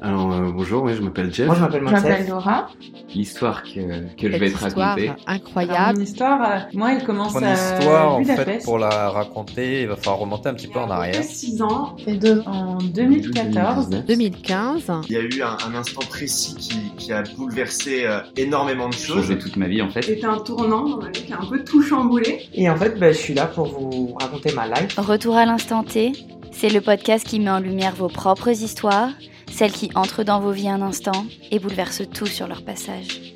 Alors euh, bonjour, je m'appelle Jeff. Moi je m'appelle Je m'appelle Laura. L'histoire que, que je vais te raconter. Incroyable. mon histoire, euh, moi, elle commence Mon à histoire, en fait, pour la raconter, il va falloir remonter un petit peu en arrière. 6 ans, et deux, en 2014. 2015. Il y a eu un, un instant précis qui, qui a bouleversé euh, énormément de choses. Changé toute ma vie en fait. C'était un tournant dans ma vie qui a un peu tout chamboulé. Et en fait, bah, je suis là pour vous raconter ma life. Retour à l'instant T, c'est le podcast qui met en lumière vos propres histoires, celles qui entrent dans vos vies un instant et bouleversent tout sur leur passage.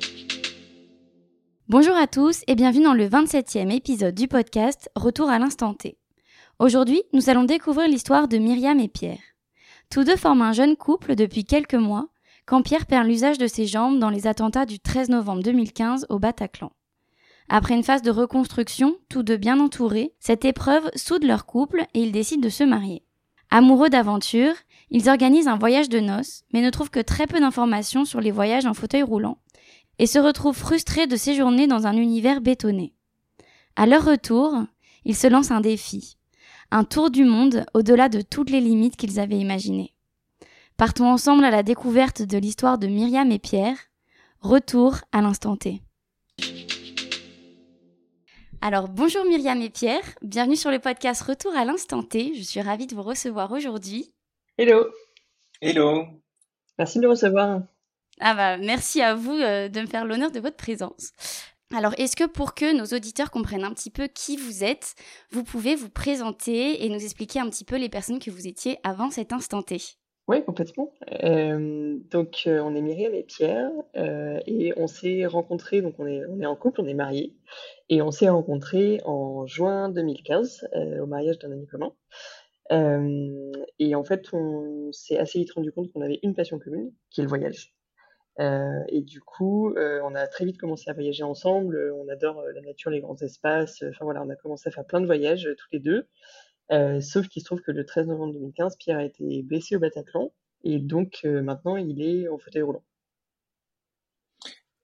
Bonjour à tous et bienvenue dans le 27e épisode du podcast Retour à l'instant T. Aujourd'hui, nous allons découvrir l'histoire de Myriam et Pierre. Tous deux forment un jeune couple depuis quelques mois quand Pierre perd l'usage de ses jambes dans les attentats du 13 novembre 2015 au Bataclan. Après une phase de reconstruction, tous deux bien entourés, cette épreuve soude leur couple et ils décident de se marier. Amoureux d'aventure, ils organisent un voyage de noces, mais ne trouvent que très peu d'informations sur les voyages en fauteuil roulant, et se retrouvent frustrés de séjourner dans un univers bétonné. À leur retour, ils se lancent un défi, un tour du monde au-delà de toutes les limites qu'ils avaient imaginées. Partons ensemble à la découverte de l'histoire de Myriam et Pierre. Retour à l'instant T. Alors bonjour Myriam et Pierre, bienvenue sur le podcast Retour à l'instant T. Je suis ravie de vous recevoir aujourd'hui. Hello, Hello merci de me recevoir. Ah bah merci à vous euh, de me faire l'honneur de votre présence. Alors est-ce que pour que nos auditeurs comprennent un petit peu qui vous êtes, vous pouvez vous présenter et nous expliquer un petit peu les personnes que vous étiez avant cet instant T? Oui, complètement. Euh, donc, euh, on est Myriam et Pierre, euh, et on s'est rencontrés, donc on est, on est en couple, on est mariés, et on s'est rencontrés en juin 2015, euh, au mariage d'un ami commun. Euh, et en fait, on s'est assez vite rendu compte qu'on avait une passion commune, qui est le voyage. Euh, et du coup, euh, on a très vite commencé à voyager ensemble. On adore la nature, les grands espaces. Enfin voilà, on a commencé à faire plein de voyages tous les deux. Sauf qu'il se trouve que le 13 novembre 2015, Pierre a été blessé au Bataclan. Et donc maintenant, il est en fauteuil roulant.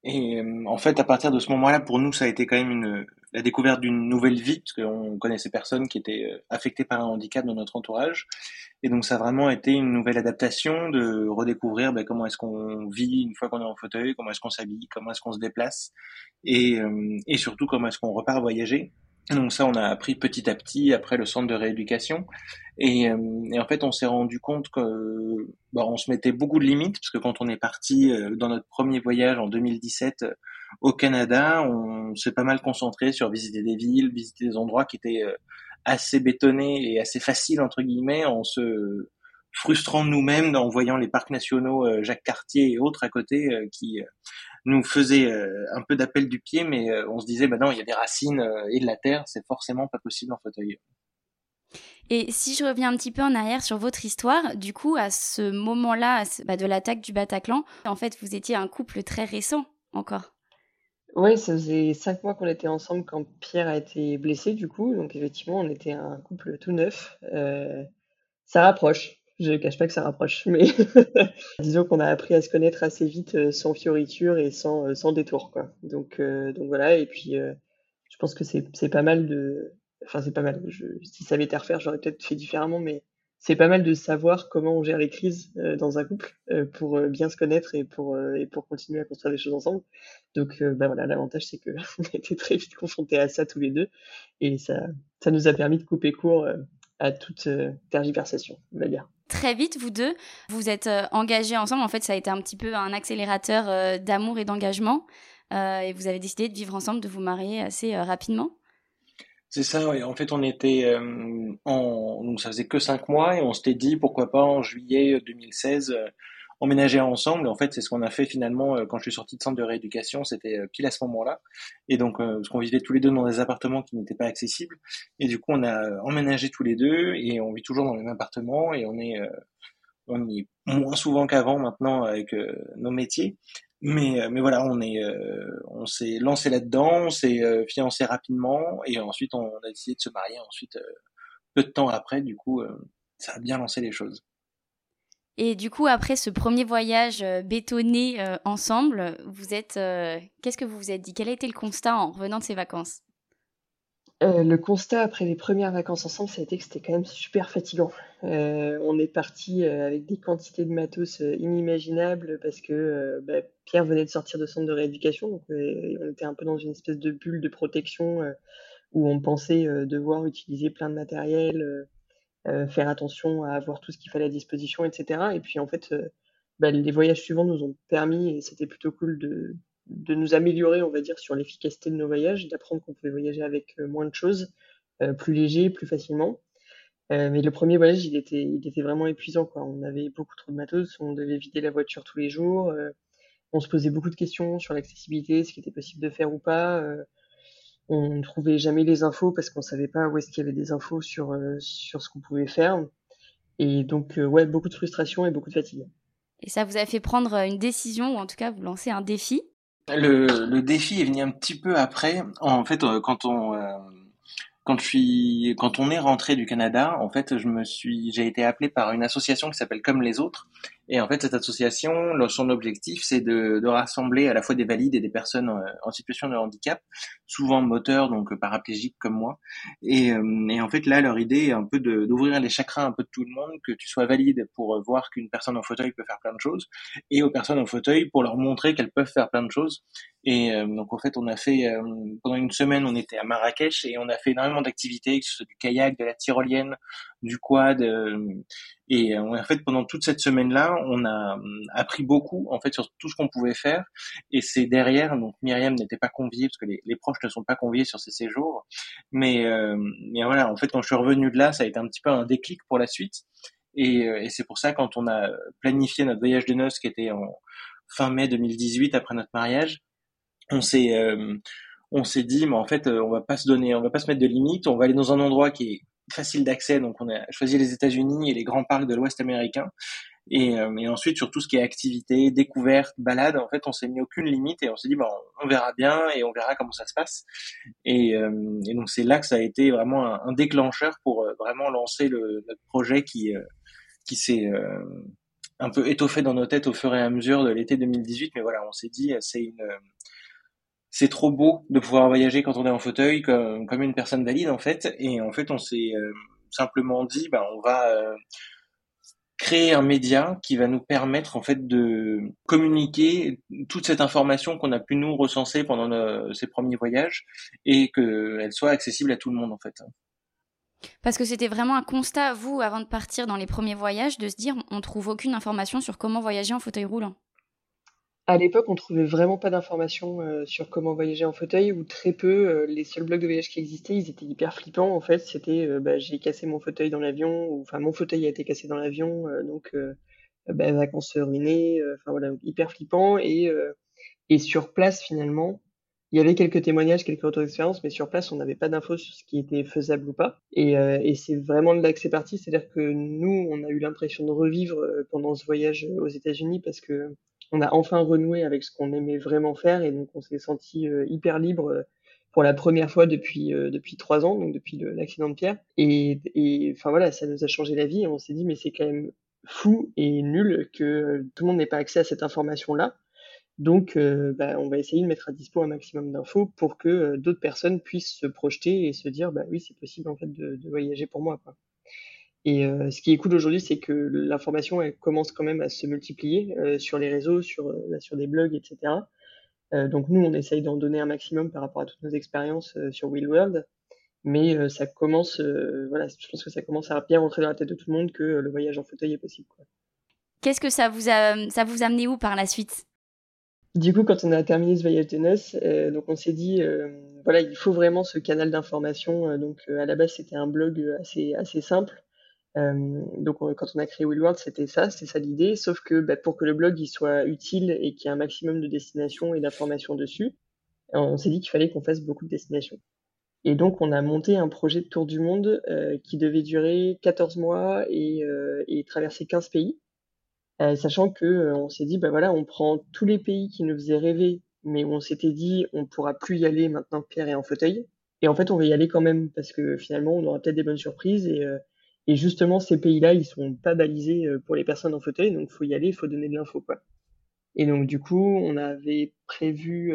Et euh, en fait, à partir de ce moment-là, pour nous, ça a été quand même une, la découverte d'une nouvelle vie, parce qu'on connaissait personne qui était euh, affecté par un handicap dans notre entourage. Et donc, ça a vraiment été une nouvelle adaptation de redécouvrir ben, comment est-ce qu'on vit une fois qu'on est en fauteuil, comment est-ce qu'on s'habille, comment est-ce qu'on se déplace, et, euh, et surtout comment est-ce qu'on repart voyager. Donc ça, on a appris petit à petit après le centre de rééducation. Et, euh, en fait, on s'est rendu compte que bah, on se mettait beaucoup de limites parce que quand on est parti euh, dans notre premier voyage en 2017 euh, au Canada, on s'est pas mal concentré sur visiter des villes, visiter des endroits qui étaient assez bétonnés et assez faciles entre guillemets, en se frustrant nous-mêmes en voyant les parcs nationaux Jacques Cartier et autres à côté qui nous faisaient euh, un peu d'appel du pied, mais euh, on se disait bah non, il y a des racines euh, et de la terre, c'est forcément pas possible en fauteuil. Et si je reviens un petit peu en arrière sur votre histoire, du coup, à ce moment-là à ce- bah, de l'attaque du Bataclan, en fait, vous étiez un couple très récent encore. Ouais, ça faisait cinq mois qu'on était ensemble quand Pierre a été blessé, du coup. Donc effectivement, on était un couple tout neuf. Euh, ça rapproche. Je ne cache pas que ça rapproche, mais disons qu'on a appris à se connaître assez vite, euh, sans fioriture et sans, euh, sans détour, quoi. Donc, euh, donc voilà. Et puis, euh, je pense que c'est pas mal de. Enfin, c'est pas mal. Je... Si ça avait été à refaire, j'aurais peut-être fait différemment, mais c'est pas mal de savoir comment on gère les crises euh, dans un couple euh, pour bien se connaître et pour, et pour continuer à construire des choses ensemble. Donc, bah voilà, l'avantage, c'est que on a été très vite confrontés à ça tous les deux, et ça, ça nous a permis de couper court à toute euh, tergiversation, on va dire. Très vite, vous deux, vous êtes euh, engagés ensemble. En fait, ça a été un petit peu un accélérateur euh, d'amour et d'engagement. Euh, et vous avez décidé de vivre ensemble, de vous marier assez euh, rapidement. C'est ça, ouais. En fait, on était euh, en donc ça faisait que cinq mois et on s'était dit pourquoi pas en juillet 2016 euh, emménager ensemble. En fait, c'est ce qu'on a fait finalement euh, quand je suis sorti de centre de rééducation. C'était euh, pile à ce moment-là. Et donc, euh, parce qu'on vivait tous les deux dans des appartements qui n'étaient pas accessibles. Et du coup, on a emménagé tous les deux et on vit toujours dans le même appartement et on est on y est moins souvent qu'avant maintenant avec nos métiers. Mais, mais voilà, on est, on s'est lancé là-dedans, on s'est fiancé rapidement et ensuite on a décidé de se marier. Ensuite, peu de temps après, du coup, ça a bien lancé les choses. Et du coup, après ce premier voyage euh, bétonné euh, ensemble, vous êtes, euh, qu'est-ce que vous vous êtes dit? Quel a été le constat en revenant de ces vacances? Le constat après les premières vacances ensemble, ça a été que c'était quand même super fatigant. On est parti avec des quantités de matos inimaginables parce que bah, Pierre venait de sortir de centre de rééducation, donc on était un peu dans une espèce de bulle de protection où on pensait devoir utiliser plein de matériel, faire attention à avoir tout ce qu'il fallait à disposition, etc. Et puis en fait, bah, les voyages suivants nous ont permis, et c'était plutôt cool de, de nous améliorer, on va dire, sur l'efficacité de nos voyages, d'apprendre qu'on pouvait voyager avec euh, moins de choses, euh, plus léger, plus facilement. Euh, mais le premier voyage, il était, il était vraiment épuisant. Quoi. On avait beaucoup trop de matos, on devait vider la voiture tous les jours, on se posait beaucoup de questions sur l'accessibilité, ce qui était possible de faire ou pas. On ne trouvait jamais les infos parce qu'on savait pas où est-ce qu'il y avait des infos sur, sur ce qu'on pouvait faire. Et donc, ouais, beaucoup de frustration et beaucoup de fatigue. Et ça vous a fait prendre une décision, ou en tout cas vous lancer un défi? Le, le, défi est venu un petit peu après. En fait, euh, quand on euh, quand je suis quand on est rentré du Canada, en fait, je me suis j'ai été appelé par une association qui s'appelle Comme les autres et en fait, cette association, son objectif, c'est de, rassembler à la fois des valides et des personnes euh, en, situation de handicap, souvent moteurs, donc paraplégiques comme moi. Et, euh, et en fait, là, leur idée est un peu d'ouvrir les chakras un peu de tout le monde, que tu sois valide pour voir qu'une personne en fauteuil peut faire plein de choses, et aux personnes en fauteuil pour leur montrer qu'elles peuvent faire plein de choses. Et euh, donc, en fait, on a fait, pendant une semaine, on était à Marrakech et on a fait énormément d'activités, que ce soit du kayak, de la tyrolienne, du quad. et en fait, pendant toute cette semaine-là, on a hum, appris beaucoup en fait sur tout ce qu'on pouvait faire. Et c'est derrière, donc Myriam n'était pas conviée parce que les, proches ne sont pas conviés sur ces séjours. Mais, euh, mais voilà, en fait, quand je suis revenu de là, ça a été un petit peu un déclic pour la suite. Et, euh, c'est pour ça quand on a planifié notre voyage de noces qui était en fin mai 2018 après notre mariage, on s'est euh, on s'est dit mais en fait on va pas se donner on va pas se mettre de limites on va aller dans un endroit qui est facile d'accès donc on a choisi les États-Unis et les grands parcs de l'Ouest américain et, euh, et, ensuite, sur tout ce qui est activité, découverte, balade, en fait, on s'est mis aucune limite et on s'est dit, bon, on verra bien et on verra comment ça se passe. Et, euh, donc, c'est là que ça a été vraiment un, déclencheur pour euh, vraiment lancer le, notre projet qui, qui s'est un peu étoffé dans nos têtes au fur et à mesure de l'été 2018. Mais voilà, on s'est dit, c'est une c'est trop beau de pouvoir voyager quand on est en fauteuil comme, comme une personne valide en fait et en fait on s'est simplement dit ben on va créer un média qui va nous permettre en fait de communiquer toute cette information qu'on a pu nous recenser pendant ces premiers voyages et qu'elle soit accessible à tout le monde en fait. Parce que c'était vraiment un constat, vous, avant de partir dans les premiers voyages, de se dire on trouve aucune information sur comment voyager en fauteuil roulant. À l'époque, on trouvait vraiment pas d'informations euh, sur comment voyager en fauteuil ou très peu. Euh, les seuls blogs de voyage qui existaient, ils étaient hyper flippants. En fait, c'était euh, bah, j'ai cassé mon fauteuil dans l'avion, ou enfin mon fauteuil a été cassé dans l'avion, donc bah, vacances ruinées. Enfin voilà, hyper flippant. Et, et sur place, finalement, il y avait quelques témoignages, quelques retours d'expérience, mais sur place, on n'avait pas d'infos sur ce qui était faisable ou pas. Et, et c'est vraiment de là que c'est parti. C'est-à-dire que nous, on a eu l'impression de revivre pendant ce voyage aux États-Unis parce que on a enfin renoué avec ce qu'on aimait vraiment faire et donc on s'est senti euh, hyper libre euh, pour la première fois depuis euh, depuis trois ans, donc depuis l'accident de Pierre. Et, enfin voilà, ça nous a changé la vie et on s'est dit mais c'est quand même fou et nul que tout le monde n'ait pas accès à cette information-là. Donc, bah, on va essayer de mettre à dispo un maximum d'infos pour que d'autres personnes puissent se projeter et se dire, bah oui, c'est possible en fait de, de voyager pour moi. Quoi. Et euh, ce qui est cool aujourd'hui, c'est que l'information elle commence quand même à se multiplier euh, sur les réseaux, sur, euh, sur des blogs, etc. donc nous, on essaye d'en donner un maximum par rapport à toutes nos expériences sur Will World, mais ça commence, voilà, je pense que ça commence à bien rentrer dans la tête de tout le monde que le voyage en fauteuil est possible. Qu'est-ce que ça vous a, ça vous a amené où par la suite? Du coup, quand on a terminé ce voyage de noces, donc on s'est dit, voilà, il faut vraiment ce canal d'information. donc à la base, c'était un blog assez, assez simple euh, donc quand on a créé Will World, c'était ça, c'était ça l'idée, sauf que bah, pour que le blog il soit utile et qu'il y ait un maximum de destinations et d'informations dessus, on s'est dit qu'il fallait qu'on fasse beaucoup de destinations. Et donc on a monté un projet de tour du monde euh, qui devait durer 14 mois et, euh, et traverser 15 pays, euh, sachant que euh, on s'est dit bah voilà on prend tous les pays qui nous faisaient rêver, mais où on s'était dit on pourra plus y aller maintenant que Pierre est en fauteuil. Et en fait on va y aller quand même parce que finalement on aura peut-être des bonnes surprises et et justement, ces pays-là, ils sont pas balisés euh, pour les personnes en fauteuil, donc faut y aller, il faut donner de l'info, quoi. Et donc, du coup, on avait prévu,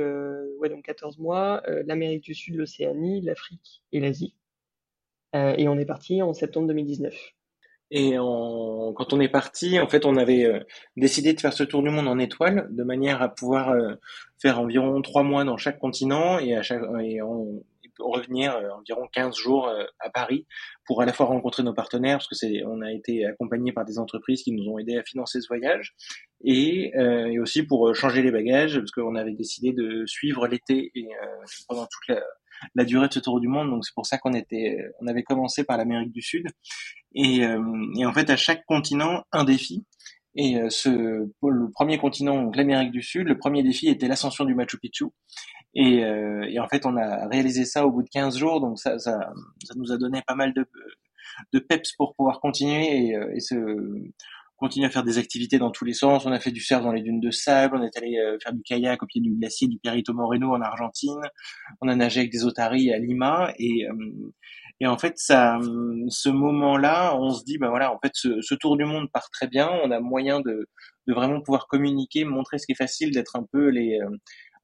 ouais, donc 14 mois, l'Amérique du Sud, l'Océanie, l'Afrique et l'Asie. et on est parti en septembre 2019. Et quand on est parti, en fait, on avait décidé de faire ce tour du monde en étoile, de manière à pouvoir faire environ trois mois dans chaque continent et à chaque et revenir euh, environ 15 jours euh, à Paris pour à la fois rencontrer nos partenaires, parce que c'est, on a été accompagné par des entreprises qui nous ont aidé à financer ce voyage, et, euh, aussi pour changer les bagages, parce qu'on avait décidé de suivre l'été et pendant toute la, durée de ce tour du monde. Donc c'est pour ça qu'on était, on avait commencé par l'Amérique du Sud. Et, en fait, à chaque continent, un défi. Et ce, le premier continent, l'Amérique du Sud, le premier défi était l'ascension du Machu Picchu. Et, euh, et, en fait, on a réalisé ça au bout de 15 jours, donc ça, ça, ça nous a donné pas mal de, de peps pour pouvoir continuer et, euh, et se continuer à faire des activités dans tous les sens. On a fait du surf dans les dunes de sable, on est allé euh, faire du kayak au pied du glacier du Perito Moreno en Argentine, on a nagé avec des otaries à Lima et et en fait, ça, ce moment-là, on se dit, ben voilà, en fait, ce, ce, tour du monde part très bien. On a moyen de, de vraiment pouvoir communiquer, montrer ce qui est facile, d'être un peu les,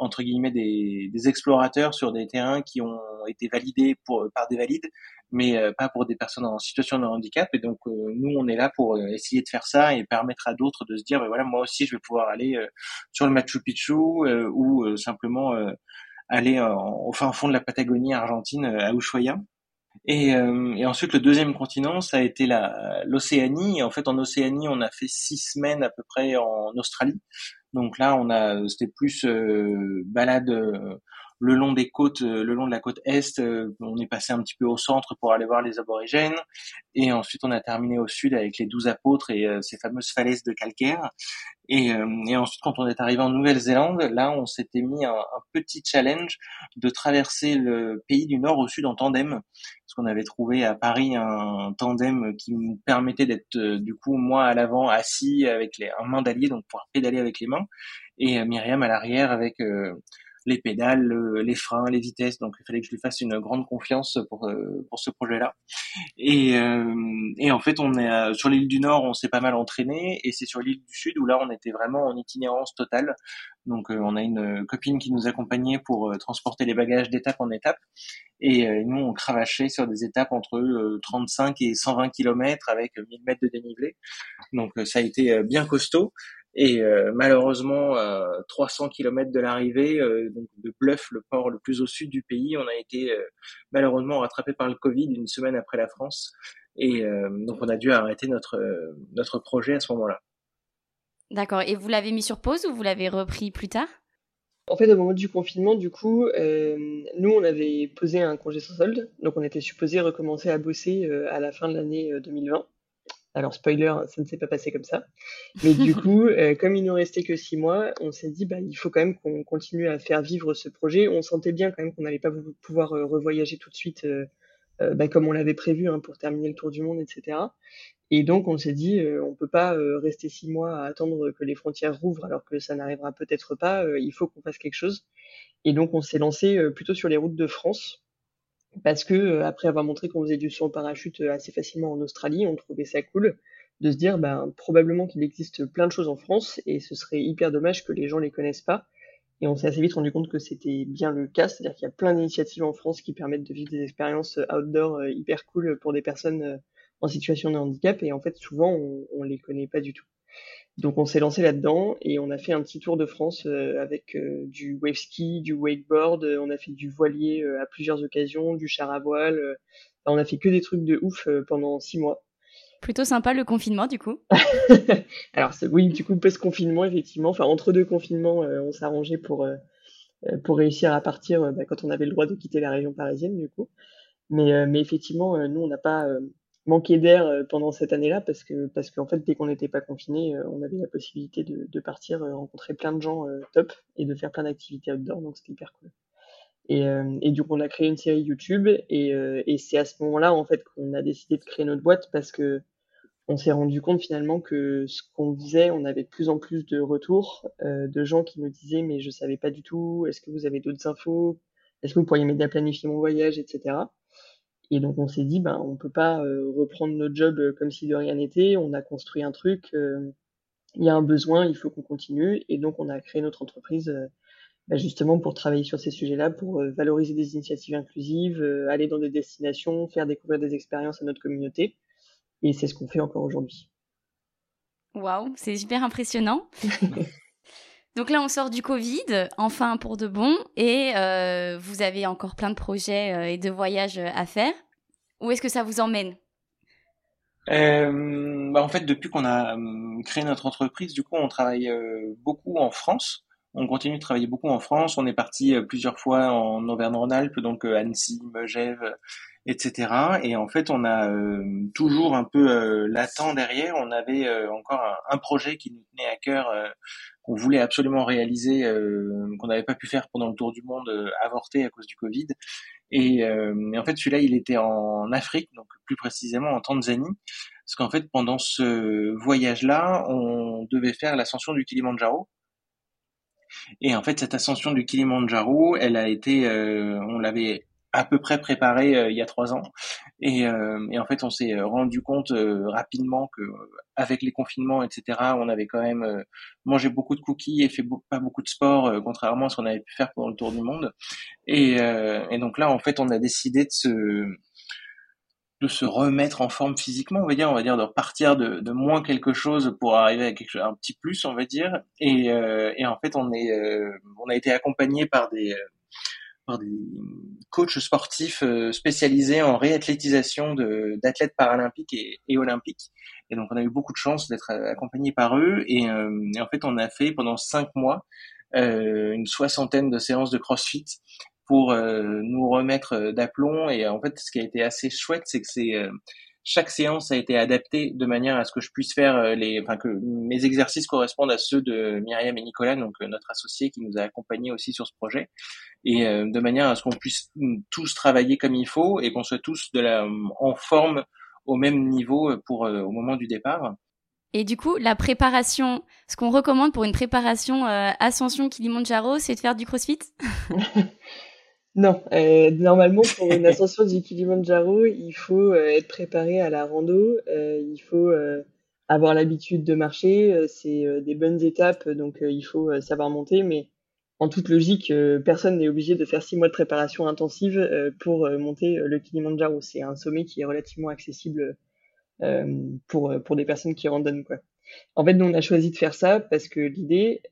entre guillemets des, des, explorateurs sur des terrains qui ont été validés pour, par des valides, mais euh, pas pour des personnes en situation de handicap. Et donc euh, nous, on est là pour euh, essayer de faire ça et permettre à d'autres de se dire, ben voilà, moi aussi, je vais pouvoir aller sur le Machu Picchu ou simplement aller au fin fond de la Patagonie argentine à Ushuaia. Et, et, ensuite, le deuxième continent, ça a été l'Océanie. En fait, en Océanie, on a fait six semaines à peu près en Australie. Donc là, on a, c'était plus euh, balade euh, le long des côtes, euh, le long de la côte est. on est passé un petit peu au centre pour aller voir les aborigènes, et ensuite on a terminé au sud avec les douze apôtres et ces fameuses falaises de calcaire. Et, et, ensuite, quand on est arrivé en Nouvelle-Zélande, là, on s'était mis un, petit challenge de traverser le pays du nord au sud en tandem, parce qu'on avait trouvé à Paris un tandem qui nous permettait d'être du coup moi à l'avant assis avec les, un main d'allié, donc pouvoir pédaler avec les mains, et Myriam à l'arrière avec les pédales, les freins, les vitesses. Donc il fallait que je lui fasse une grande confiance pour euh, pour ce projet-là. Et euh, et en fait on est euh, sur l'île du Nord, on s'est pas mal entraîné, et c'est sur l'île du Sud où là on était vraiment en itinérance totale. Donc on a une copine qui nous accompagnait pour transporter les bagages d'étape en étape, et nous on cravachait sur des étapes entre 35 et 120 km avec 1000 mètres de dénivelé. Donc ça a été bien costaud. Et euh, malheureusement, à 300 km de l'arrivée, euh, donc de Bluff, le port le plus au sud du pays, on a été euh, malheureusement rattrapé par le Covid une semaine après la France. Et donc on a dû arrêter notre, notre projet à ce moment-là. D'accord. Et vous l'avez mis sur pause ou vous l'avez repris plus tard? En fait, au moment du confinement, du coup, nous, on avait posé un congé sans solde. Donc on était supposé recommencer à bosser à la fin de l'année 2020. Alors spoiler, ça ne s'est pas passé comme ça. Mais du coup, euh, comme il nous restait que six mois, on s'est dit bah il faut quand même qu'on continue à faire vivre ce projet. On sentait bien quand même qu'on n'allait pas pouvoir euh, revoyager tout de suite euh, bah, comme on l'avait prévu hein, pour terminer le tour du monde, etc. Et donc on s'est dit on peut pas rester six mois à attendre que les frontières rouvrent alors que ça n'arrivera peut-être pas. il faut qu'on fasse quelque chose. Et donc on s'est lancé plutôt sur les routes de France parce que euh, après avoir montré qu'on faisait du saut en parachute euh, assez facilement en Australie, on trouvait ça cool de se dire ben probablement qu'il existe plein de choses en France et ce serait hyper dommage que les gens les connaissent pas. Et on s'est assez vite rendu compte que c'était bien le cas, c'est-à-dire qu'il y a plein d'initiatives en France qui permettent de vivre des expériences euh, outdoor hyper cool pour des personnes en situation de handicap et en fait souvent on, on les connaît pas du tout. Donc on s'est lancé là-dedans et on a fait un petit tour de France euh, avec euh, du wave ski, du wakeboard, euh, on a fait du voilier à plusieurs occasions, du char à voile. on a fait que des trucs de ouf pendant six mois. Plutôt sympa le confinement du coup. Alors oui, du coup post-confinement effectivement, enfin entre deux confinements, on arrangé pour pour réussir à partir bah, quand on avait le droit de quitter la région parisienne du coup. Mais mais effectivement, nous on n'a pas manqué d'air euh, pendant cette année-là parce que parce qu'en fait dès qu'on n'était pas confiné euh, on avait la possibilité de, de partir euh, rencontrer plein de gens top et de faire plein d'activités outdoor donc c'était hyper cool et, et du coup on a créé une série YouTube et, et c'est à ce moment-là en fait qu'on a décidé de créer notre boîte parce que on s'est rendu compte finalement que ce qu'on faisait, on avait de plus en plus de retours de gens qui nous disaient mais je savais pas du tout, est-ce que vous avez d'autres infos, est-ce que vous pourriez m'aider à planifier mon voyage, etc. Et donc on s'est dit, ben on peut pas euh, reprendre notre job euh, comme si de rien n'était. On a construit un truc. Euh, il y a un besoin, il faut qu'on continue. Et donc, on a créé notre entreprise bah, justement pour travailler sur ces sujets-là, pour valoriser des initiatives inclusives, aller dans des destinations, faire découvrir des expériences à notre communauté. Et c'est ce qu'on fait encore aujourd'hui. Waouh, c'est super impressionnant. Donc là, on sort du Covid, enfin pour de bon, et euh, vous avez encore plein de projets euh, et de voyages euh, à faire. Où est-ce que ça vous emmène? Bah En fait, depuis qu'on a créé notre entreprise, du coup, on travaille beaucoup en France. On continue de travailler beaucoup en France. On est parti plusieurs fois en Auvergne-Rhône-Alpes, donc Annecy, Megève, etc. Et en fait, on a toujours un peu latent derrière. On avait encore un, projet qui nous tenait à cœur qu'on voulait absolument réaliser, euh, qu'on n'avait pas pu faire pendant le tour du monde, euh, avorté à cause du Covid. Et, euh, en fait, celui-là, il était en Afrique, donc plus précisément en Tanzanie, parce qu'en fait, pendant ce voyage-là, on devait faire l'ascension du Kilimanjaro. Et en fait, cette ascension du Kilimanjaro, elle a été, on l'avait à peu près préparé euh, il y a trois ans. Et, euh, et en fait, on s'est rendu compte euh, rapidement que avec les confinements, etc., on avait quand même mangé beaucoup de cookies et fait pas beaucoup de sport, contrairement à ce qu'on avait pu faire pendant le tour du monde. Et, et donc là, en fait, on a décidé de se de se remettre en forme physiquement, on va dire, on va dire de repartir de, de moins quelque chose pour arriver à quelque chose, un petit plus, on va dire. Et, et en fait, on est, on a été accompagné par des des coachs sportifs euh, spécialisés en réathlétisation d'athlètes paralympiques et, olympiques. Et donc on a eu beaucoup de chance d'être accompagnés par eux. Et, euh, en fait, on a fait pendant cinq mois euh, une soixantaine de séances de CrossFit pour nous remettre d'aplomb. Et en fait, ce qui a été assez chouette, c'est que c'est chaque séance a été adaptée de manière à ce que je puisse faire euh, les, enfin que mes exercices correspondent à ceux de Myriam et Nicolas, donc euh, notre associé qui nous a accompagnés aussi sur ce projet, et euh, de manière à ce qu'on puisse tous travailler comme il faut et qu'on soit tous de la, en forme au même niveau pour au moment du départ. Et du coup, la préparation, ce qu'on recommande pour une préparation ascension Kilimanjaro, c'est de faire du CrossFit? Non, euh, normalement pour une ascension du Kilimanjaro, il faut euh, être préparé à la rando, euh, il faut avoir l'habitude de marcher, c'est des bonnes étapes, donc il faut savoir monter, mais en toute logique, personne n'est obligé de faire six mois de préparation intensive pour monter le Kilimanjaro. C'est un sommet qui est relativement accessible pour, pour des personnes qui randonnent. Quoi. En fait, nous, on a choisi de faire ça parce que l'idée,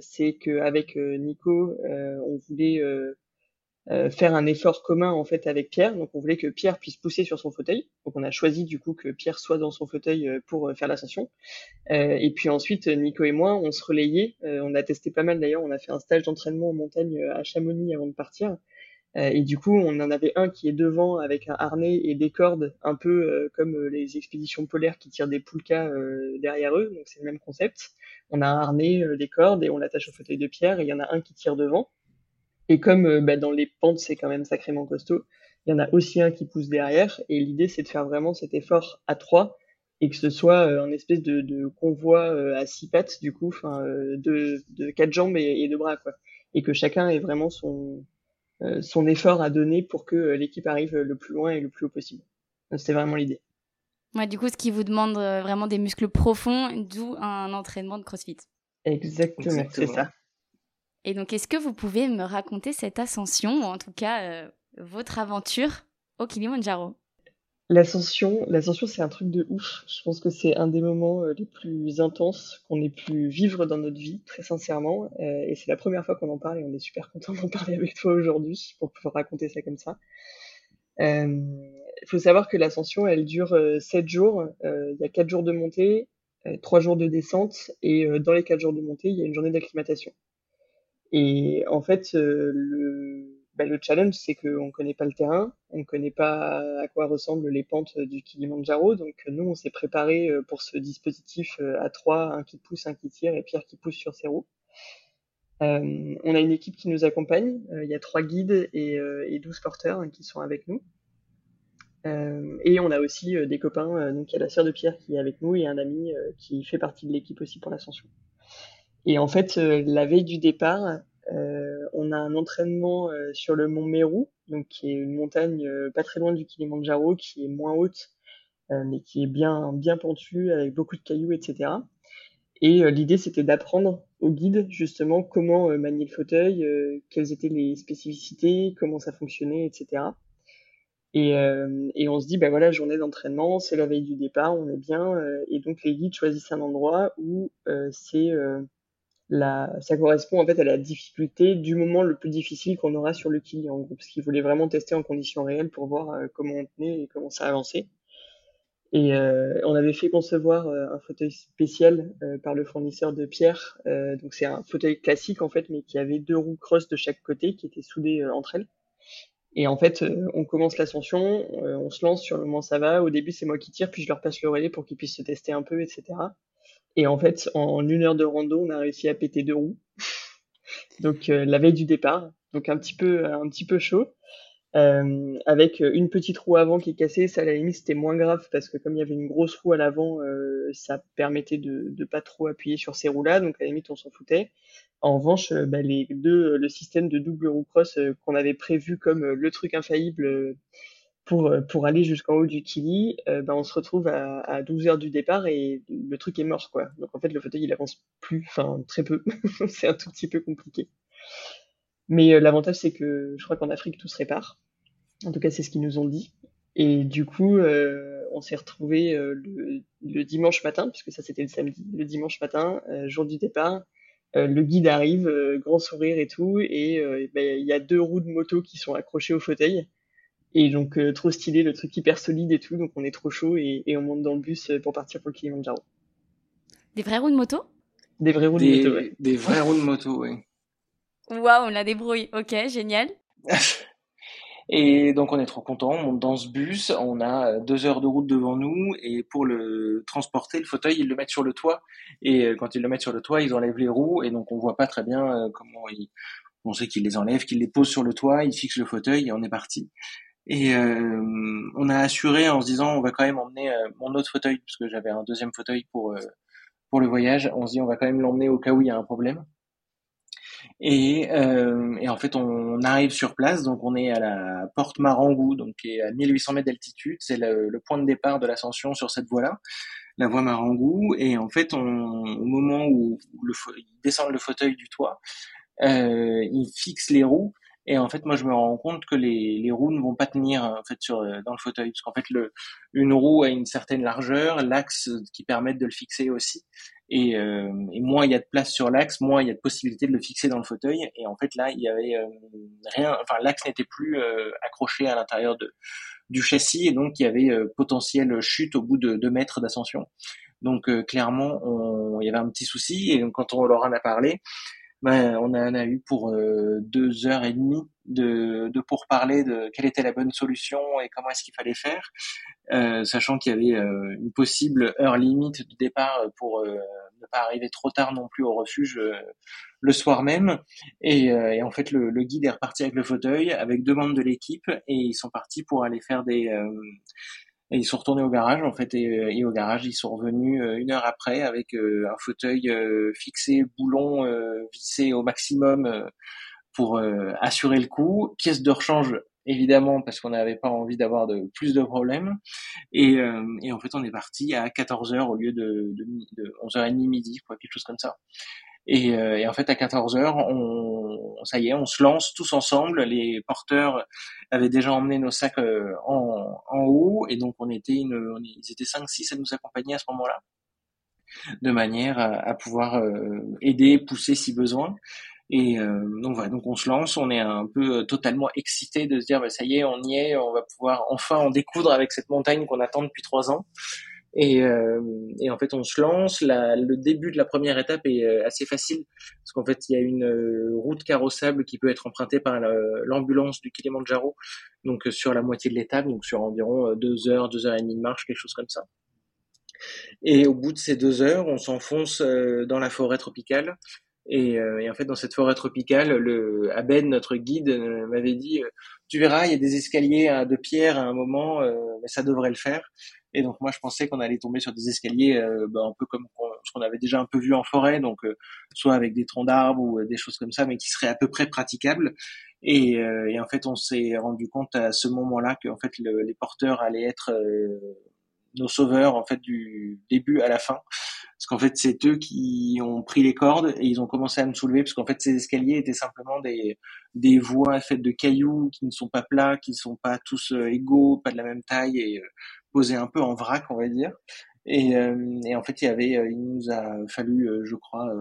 c'est qu'avec Nico, on voulait euh, faire un effort commun en fait avec Pierre. Donc on voulait que Pierre puisse pousser sur son fauteuil. Donc on a choisi du coup que Pierre soit dans son fauteuil euh, pour euh, faire l'ascension. et puis ensuite Nico et moi on se relayait. on a testé pas mal d'ailleurs. On a fait un stage d'entraînement en montagne à Chamonix avant de partir. et du coup on en avait un qui est devant avec un harnais et des cordes, un peu comme les expéditions polaires qui tirent des poulkas derrière eux. Donc c'est le même concept. On a un harnais, des cordes et on l'attache au fauteuil de Pierre. Et il y en a un qui tire devant. Et comme euh, bah, dans les pentes, c'est quand même sacrément costaud, il y en a aussi un qui pousse derrière. Et l'idée, c'est de faire vraiment cet effort à trois et que ce soit euh, un espèce de, de convoi euh, à six pattes, du coup, enfin, de, de quatre jambes et, et, deux bras, quoi. Et que chacun ait vraiment son, son effort à donner pour que l'équipe arrive le plus loin et le plus haut possible. C'est vraiment l'idée. Ouais, du coup, ce qui vous demande vraiment des muscles profonds, d'où un entraînement de CrossFit. Exactement, c'est ça. Et donc, est-ce que vous pouvez me raconter cette ascension, ou en tout cas euh, votre aventure au Kilimanjaro? L'ascension, l'ascension, c'est un truc de ouf. Je pense que c'est un des moments euh, les plus intenses qu'on ait pu vivre dans notre vie, très sincèrement. Euh, et c'est la première fois qu'on en parle et on est super content d'en parler avec toi aujourd'hui pour pouvoir raconter ça comme ça. Il faut savoir que l'ascension, elle dure 7 jours. Il y a 4 jours de montée, 3 jours de descente et dans les 4 jours de montée, il y a une journée d'acclimatation. Et en fait, euh, le, bah, le challenge, c'est qu'on ne connaît pas le terrain, on ne connaît pas à quoi ressemblent les pentes du Kilimanjaro. Donc nous, on s'est préparé euh, pour ce dispositif euh, à trois, un qui pousse, un qui tire et Pierre qui pousse sur ses roues. Euh, on a une équipe qui nous accompagne. Il y a trois guides et, 12 porteurs hein, qui sont avec nous. Euh, et on a aussi des copains. donc il y a la sœur de Pierre qui est avec nous et un ami qui fait partie de l'équipe aussi pour l'ascension. Et en fait, euh, la veille du départ, euh, on a un entraînement euh, sur le mont Meru, donc qui est une montagne pas très loin du Kilimanjaro, qui est moins haute, mais qui est bien bien pentue avec beaucoup de cailloux, etc. Et euh, l'idée, c'était d'apprendre au guide justement comment euh, manier le fauteuil, euh, quelles étaient les spécificités, comment ça fonctionnait, etc. Et, et on se dit, bah voilà, journée d'entraînement, c'est la veille du départ, on est bien. et donc les guides choisissent un endroit où c'est la, ça correspond en fait à la difficulté du moment le plus difficile qu'on aura sur le quilles en groupe, parce qu'ils voulaient vraiment tester en conditions réelles pour voir comment on tenait et comment ça avançait. Et euh, on avait fait concevoir euh, un fauteuil spécial euh, par le fournisseur de Pierre. donc c'est un fauteuil classique en fait, mais qui avait deux roues cross de chaque côté qui étaient soudées entre elles. Et en fait, on commence l'ascension, on se lance sur le Mont va. Au début, c'est moi qui tire, puis je leur passe le relais pour qu'ils puissent se tester un peu, etc. Et en fait, en une heure de rando, on a réussi à péter deux roues. donc la veille du départ, donc un petit peu, un petit peu chaud. Euh, avec une petite roue avant qui est cassée, ça à la limite c'était moins grave parce que comme il y avait une grosse roue à l'avant, euh, ça permettait de, de pas trop appuyer sur ces roues-là, donc à la limite on s'en foutait. En revanche, euh, bah, les deux, le système de double roue cross qu'on avait prévu comme le truc infaillible pour pour aller jusqu'en haut du Kili, bah, on se retrouve à, à 12 heures du départ et le truc est mort quoi. Donc en fait le fauteuil il avance plus, enfin très peu, c'est un tout petit peu compliqué. Mais l'avantage c'est que je crois qu'en Afrique tout se répare. En tout cas, c'est ce qu'ils nous ont dit. Et du coup, euh, on s'est retrouvé euh, le, dimanche matin, puisque ça c'était le samedi, le dimanche matin, euh, jour du départ. le guide arrive, grand sourire et tout, et ben, il y a deux roues de moto qui sont accrochées au fauteuil. Et donc trop stylé, le truc hyper solide et tout, donc on est trop chaud et, on monte dans le bus pour partir pour le Kilimanjaro. Des vraies roues de moto? Des vraies roues de moto, oui. Des vraies roues de moto, oui. Waouh, on la débrouille. Ok, génial. Et donc on est trop content, on monte dans ce bus, on a euh, deux heures de route devant nous et pour le transporter, le fauteuil, ils le mettent sur le toit et euh, quand ils le mettent sur le toit, ils enlèvent les roues et donc on voit pas très bien euh, comment ils... On sait qu'ils les enlèvent, qu'ils les posent sur le toit, ils fixent le fauteuil et on est parti. Et euh, on a assuré en se disant on va quand même emmener mon autre fauteuil parce que j'avais un deuxième fauteuil pour pour le voyage. On se dit on va quand même l'emmener au cas où il y a un problème. Et, euh, et, en fait, on arrive sur place, donc on est à la porte Marangou, donc qui est à 1800 mètres d'altitude. C'est le, le, point de départ de l'ascension sur cette voie-là, la voie Marangou. Et en fait, on, au moment où le, ils descendent le fauteuil du toit, euh, ils fixent les roues. Et en fait, moi, je me rends compte que les, les roues ne vont pas tenir en fait sur dans le fauteuil, parce qu'en fait, le, une roue a une certaine largeur, l'axe qui permet de le fixer aussi. Et, euh, et, moins il y a de place sur l'axe, moins il y a de possibilité de le fixer dans le fauteuil. Et en fait là, il y avait euh, rien, enfin l'axe n'était plus euh, accroché à l'intérieur de du châssis et donc il y avait euh, potentielle chute au bout de deux mètres d'ascension. Donc clairement, on, il y avait un petit souci et donc, quand on leur en a parlé, ben, on en a eu pour deux heures et demie de, de parler de quelle était la bonne solution et comment est-ce qu'il fallait faire. Euh, sachant qu'il y avait euh, une possible heure limite de départ pour euh, ne pas arriver trop tard non plus au refuge le soir même. Et, et en fait, le, le, guide est reparti avec le fauteuil, avec deux membres de l'équipe, et ils sont partis pour aller faire des... et ils sont retournés au garage en fait et, et au garage ils sont revenus une heure après avec un fauteuil fixé boulon vissé au maximum pour assurer le coup pièce de rechange évidemment parce qu'on n'avait pas envie d'avoir de plus de problèmes. Et, euh, et, en fait, on est parti à 14h au lieu de, de, de 11h30 midi, quoi, quelque chose comme ça. Et, euh, et en fait, à 14h, on, ça y est, on se lance tous ensemble. Les porteurs avaient déjà emmené nos sacs euh, en, en haut, et donc on était, une, ils étaient 5-6 à nous accompagner à ce moment-là, de manière à, pouvoir euh, aider, pousser si besoin. Et euh, donc voilà, donc on se lance, on est un peu totalement excité de se dire bah, ça y est, on y est, on va pouvoir enfin en découdre avec cette montagne qu'on attend depuis trois ans. Et, euh, et, en fait, on se lance. La, le début de la première étape est euh, assez facile parce qu'en fait, il y a une route carrossable qui peut être empruntée par l'ambulance du Kilimanjaro, donc sur la moitié de l'étape, donc sur environ deux heures, deux heures et demie de marche, quelque chose comme ça. Et au bout de ces deux heures, on s'enfonce dans la forêt tropicale et, euh, en fait, dans cette forêt tropicale, le Abed, notre guide, euh, m'avait dit euh, "Tu verras, il y a des escaliers de pierre à un moment, mais ça devrait le faire." Et donc moi, je pensais qu'on allait tomber sur des escaliers bah, un peu comme ce qu'on avait déjà un peu vu en forêt, donc soit avec des troncs d'arbres ou des choses comme ça, mais qui seraient à peu près praticables. Et, et en fait, on s'est rendu compte à ce moment-là que en fait le, les porteurs allaient être nos sauveurs en fait du début à la fin parce qu'en fait c'est eux qui ont pris les cordes et ils ont commencé à me soulever parce qu'en fait ces escaliers étaient simplement des des voies faites de cailloux qui ne sont pas plats, qui ne sont pas tous euh, égaux, pas de la même taille et euh, posés un peu en vrac on va dire. Et, euh, en fait il nous a fallu je crois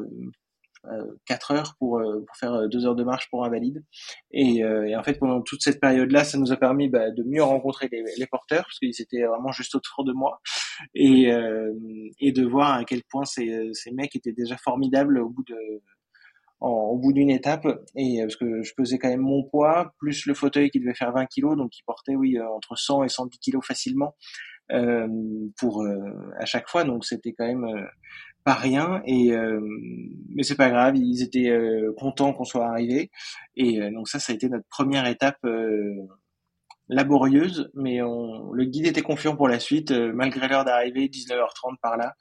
4 heures pour, pour faire deux heures de marche pour invalide. Et, en fait, pendant toute cette période-là, ça nous a permis bah, de mieux rencontrer les, porteurs, parce qu'ils étaient vraiment juste au-dessus de moi, et, de voir à quel point ces, ces mecs étaient déjà formidables au bout de au bout d'une étape. Et parce que je pesais quand même mon poids plus le fauteuil qui devait faire 20 kilos donc il portait oui entre 100 et 110 kilos facilement euh, pour euh, à chaque fois. Donc c'était quand même euh, pas rien et mais c'est pas grave ils étaient contents qu'on soit arrivé et donc ça ça a été notre première étape laborieuse, mais on, le guide était confiant pour la suite, malgré l'heure d'arrivée, 19h30 par là.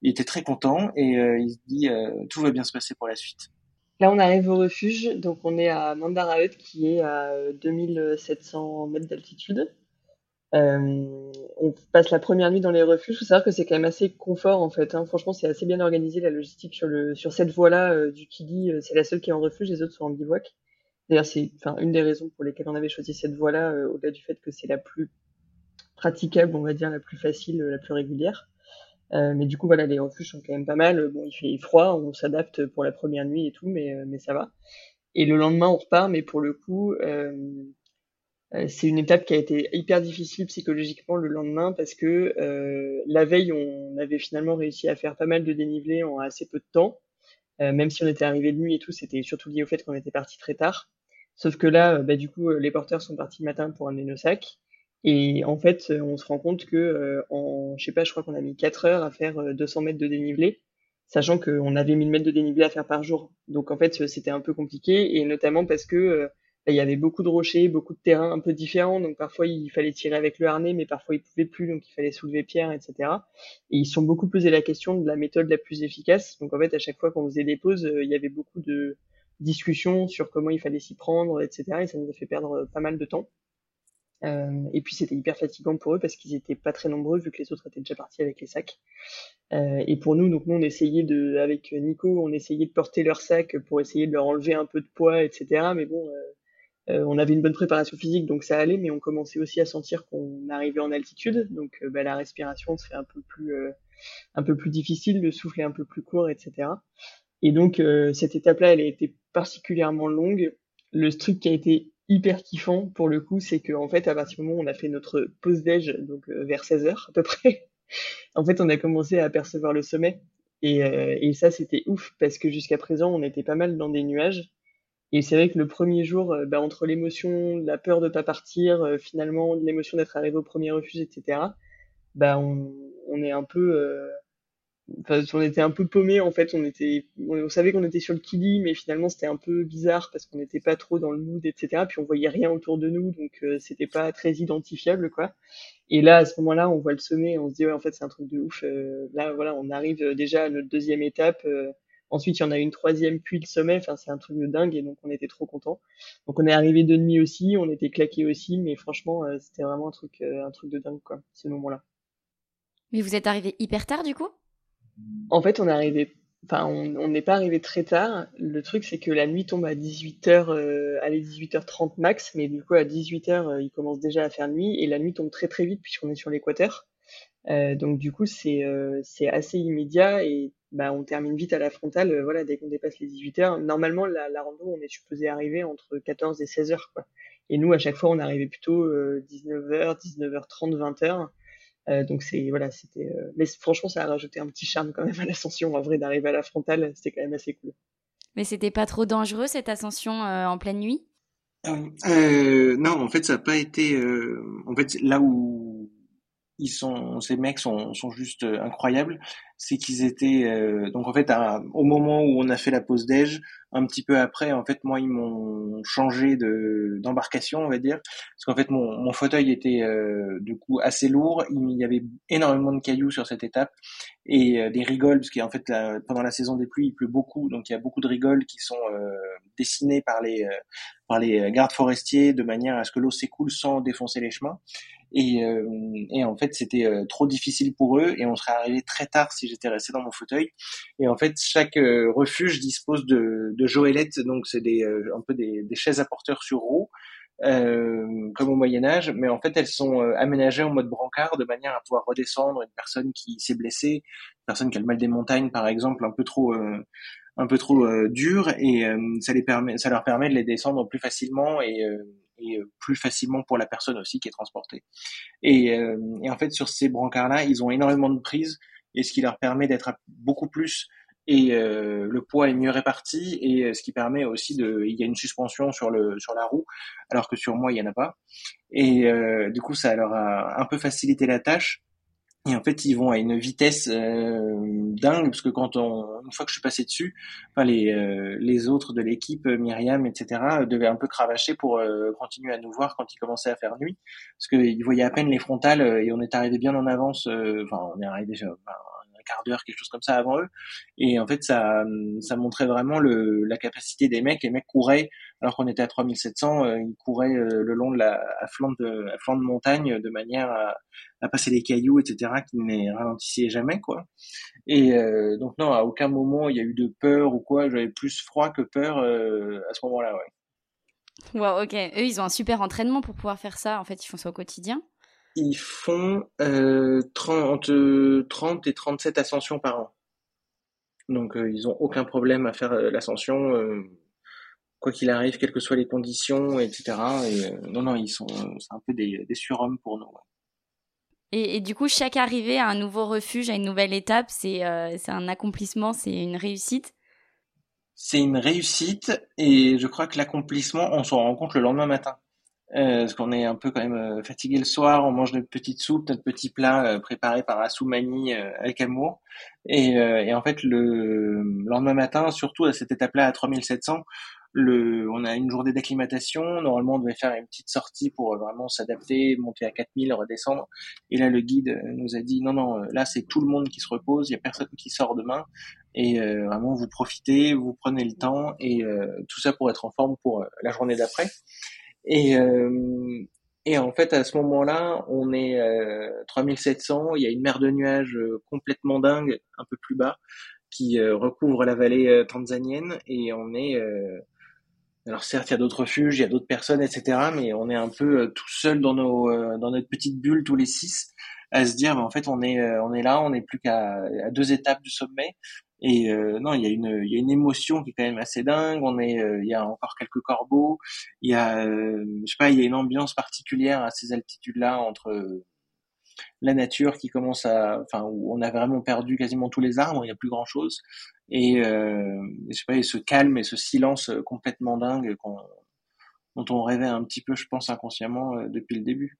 Il était très content et il se dit tout va bien se passer pour la suite. Là, on arrive au refuge, donc on est à Mandara Hut qui est à 2700 mètres d'altitude. Euh, on passe la première nuit dans les refuges. Il faut savoir que c'est quand même assez confort en fait. Hein. Franchement, c'est assez bien organisé la logistique sur le sur cette voie-là euh, du Kili. Euh, c'est la seule qui est en refuge, les autres sont en bivouac. D'ailleurs, c'est une des raisons pour lesquelles on avait choisi cette voie-là, au-delà du fait que c'est la plus praticable, on va dire, la plus facile, la plus régulière. mais du coup, voilà, les refuges sont quand même pas mal. Bon, il fait froid, on s'adapte pour la première nuit et tout, mais mais ça va. Et le lendemain, on repart, mais pour le coup. Euh, c'est une étape qui a été hyper difficile psychologiquement le lendemain parce que euh, la veille, on avait finalement réussi à faire pas mal de dénivelé en assez peu de temps. Euh, même si on était arrivé de nuit et tout, c'était surtout lié au fait qu'on était parti très tard. Sauf que là, bah, du coup, les porteurs sont partis le matin pour amener nos sacs. Et en fait, on se rend compte que en, je sais pas, je crois qu'on a mis 4 heures à faire 200 mètres de dénivelé, sachant qu'on avait 1000 mètres de dénivelé à faire par jour. Donc en fait, c'était un peu compliqué, et notamment parce que il y avait beaucoup de rochers, beaucoup de terrains un peu différents, donc parfois il fallait tirer avec le harnais, mais parfois il pouvait plus, donc il fallait soulever pierre, etc. Et ils sont beaucoup posé la question de la méthode la plus efficace. Donc en fait, à chaque fois qu'on faisait des pauses, euh, il y avait beaucoup de discussions sur comment il fallait s'y prendre, etc. Et ça nous a fait perdre pas mal de temps. Euh, et puis c'était hyper fatigant pour eux parce qu'ils étaient pas très nombreux vu que les autres étaient déjà partis avec les sacs. Euh, et pour nous, donc nous on essayait de, avec Nico, on essayait de porter leurs sacs pour essayer de leur enlever un peu de poids, etc. Mais bon, euh, euh, on avait une bonne préparation physique, donc ça allait, mais on commençait aussi à sentir qu'on arrivait en altitude, donc euh, bah, la respiration se fait un peu plus, euh, un peu plus difficile, le souffle est un peu plus court, etc. Et donc cette étape-là, elle a été particulièrement longue. Le truc qui a été hyper kiffant pour le coup, c'est qu'en fait, à partir du moment où on a fait notre pause déj, donc vers 16 heures à peu près, en fait, on a commencé à apercevoir le sommet. Et, et ça, c'était ouf parce que jusqu'à présent, on était pas mal dans des nuages. Et c'est vrai que le premier jour, euh, bah, entre l'émotion, la peur de pas partir, euh, finalement l'émotion d'être arrivé au premier refuge, etc. Bah on, on est un peu, euh, enfin on était un peu paumé en fait. On était, on, savait qu'on était sur le Kili, mais finalement c'était un peu bizarre parce qu'on n'était pas trop dans le mood, etc. Puis on voyait rien autour de nous, donc c'était pas très identifiable quoi. Et là à ce moment-là, on voit le sommet, on se dit ouais en fait c'est un truc de ouf. là voilà, on arrive déjà à notre deuxième étape. Ensuite, il y en a une troisième, puis le sommet. Enfin, c'est un truc de dingue et donc on était trop contents. Donc on est arrivé de nuit aussi, on était claqués aussi, mais franchement, euh, c'était vraiment un truc, euh, un truc de dingue quoi, ce moment-là. Mais vous êtes arrivé hyper tard du coup? En fait, on est arrivé, enfin, on n'est pas arrivé très tard. Le truc, c'est que la nuit tombe à 18h, euh, allez 18h30 max, mais du coup à 18h, il commence déjà à faire nuit et la nuit tombe très très vite puisqu'on est sur l'équateur. Donc du coup, c'est c'est assez immédiat et bah, on termine vite à la frontale, euh, voilà, dès qu'on dépasse les 18 heures. Normalement, la, la rando, on est supposé arriver entre 14 et 16 heures, quoi. Et nous, à chaque fois, on arrivait plutôt 19h, 19h30, 20h. donc c'est voilà, c'était. Euh, mais franchement, ça a rajouté un petit charme quand même à l'ascension. En vrai, d'arriver à la frontale, c'était quand même assez cool. Mais c'était pas trop dangereux cette ascension euh, en pleine nuit? Non, en fait, ça n'a pas été. en fait, là où ces mecs sont, juste incroyables. C'est qu'ils étaient euh, donc en fait au moment où on a fait la pause déj, un petit peu après, en fait moi ils m'ont changé de d'embarcation, on va dire, parce qu'en fait mon, mon fauteuil était euh, du coup assez lourd, il y avait énormément de cailloux sur cette étape. Et euh, des rigoles parce qu'en fait pendant la saison des pluies il pleut beaucoup, donc il y a beaucoup de rigoles qui sont dessinées par les par les gardes forestiers de manière à ce que l'eau s'écoule sans défoncer les chemins. Et, euh, et en fait, c'était euh, trop difficile pour eux et on serait arrivé très tard si j'étais resté dans mon fauteuil. Et en fait, chaque euh, refuge dispose de, de joëlettes, donc c'est des un peu des, des, chaises à porteurs sur roues. comme au Moyen Âge, mais en fait elles sont aménagées en mode brancard de manière à pouvoir redescendre une personne qui s'est blessée, une personne qui a le mal des montagnes par exemple, un peu trop un peu trop dur et ça les permet ça leur permet de les descendre plus facilement et et euh, plus facilement pour la personne aussi qui est transportée. Et, euh, et en fait, sur ces brancards-là, ils ont énormément de prise et ce qui leur permet d'être beaucoup plus et euh, le poids est mieux réparti et ce qui permet aussi de il y a une suspension sur le sur la roue alors que sur moi il y en a pas et du coup ça leur a un peu facilité la tâche et en fait, ils vont à une vitesse euh, dingue parce que quand on, une fois que je suis passé dessus, enfin les euh, les autres de l'équipe, Myriam, etc., devaient un peu cravacher pour euh, continuer à nous voir quand il commençait à faire nuit, parce qu'ils voyaient à peine les frontales et on est arrivé bien en avance. Enfin, on est arrivé déjà quart d'heure, quelque chose comme ça avant eux. Et en fait, ça, ça montrait vraiment le, la capacité des mecs. Les mecs couraient, alors qu'on était à 3700, euh, ils couraient euh, le long de la, à flanc de, à flanc de montagne de manière à, à passer les cailloux, etc., qui ne les ralentissaient jamais, quoi. Et euh, donc non, à aucun moment il y a eu de peur ou quoi. J'avais plus froid que peur à ce moment-là, ouais. Wow, ok. Eux, ils ont un super entraînement pour pouvoir faire ça. En fait, ils font ça au quotidien ils font euh, 30, 30 et 37 ascensions par an. Donc euh, ils ont aucun problème à faire euh, l'ascension, euh, quoi qu'il arrive, quelles que soient les conditions, etc. Et, non, non, ils sont, c'est un peu des, des surhommes pour nous. Et, et, du coup, chaque arrivée à un nouveau refuge, à une nouvelle étape, c'est c'est un accomplissement, c'est une réussite? C'est une réussite et je crois que l'accomplissement, on s'en rend compte le lendemain matin. Euh, parce qu'on est un peu quand même euh, fatigué le soir, on mange notre petite soupe, notre petit plat euh, préparé par Assoumani avec amour. Et, et, en fait, le lendemain matin, surtout à cette étape-là à 3700, le, on a une journée d'acclimatation. Normalement, on devait faire une petite sortie pour vraiment s'adapter, monter à 4000, redescendre. Et là, le guide nous a dit non, non, là, c'est tout le monde qui se repose, il y a personne qui sort demain. Et vraiment, vous profitez, vous prenez le temps et tout ça pour être en forme pour la journée d'après. Et, euh, et en fait, à ce moment-là, on est euh, 3700, il y a une mer de nuages euh, complètement dingue, un peu plus bas, qui euh, recouvre la vallée euh, tanzanienne, et on est... alors certes, il y a d'autres refuges, il y a d'autres personnes, etc., mais on est un peu tout seul dans, nos, dans notre petite bulle, tous les six, à se dire, bah, en fait, on est, on est là, on n'est plus qu'à deux étapes du sommet, et euh, non, il y a une il y a une émotion qui est quand même assez dingue. On est euh, il y a encore quelques corbeaux. Il y a euh, je sais pas, il y a une ambiance particulière à ces altitudes-là entre la nature qui commence à enfin où on a vraiment perdu quasiment tous les arbres, il n'y a plus sais pas, et ce calme et ce silence complètement dingue dont on rêvait un petit peu, je pense inconsciemment depuis le début.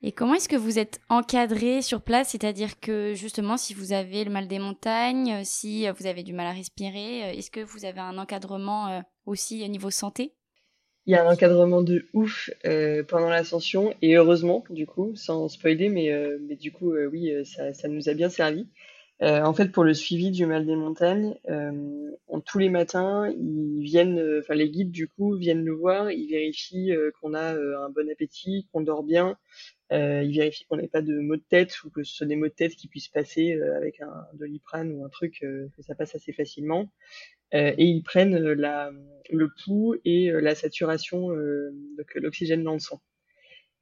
Et comment est-ce que vous êtes encadré sur place? C'est-à-dire que justement, si vous avez le mal des montagnes, si vous avez du mal à respirer, euh, est-ce que vous avez un encadrement euh, aussi au niveau santé? Il y a un encadrement de ouf euh, pendant l'ascension, et heureusement, du coup, sans spoiler, mais, euh, du coup, euh, oui, ça, nous a bien servi. en fait, pour le suivi du mal des montagnes, on, tous les matins, ils viennent, enfin les guides du coup viennent nous voir, ils vérifient qu'on a un bon appétit, qu'on dort bien, euh, il vérifie qu'on n'ait pas de maux de tête ou que ce soit des maux de tête qui puissent passer euh, avec un doliprane ou un truc euh, que ça passe assez facilement. Euh, et ils prennent le pouls et la saturation, donc l'oxygène dans le sang.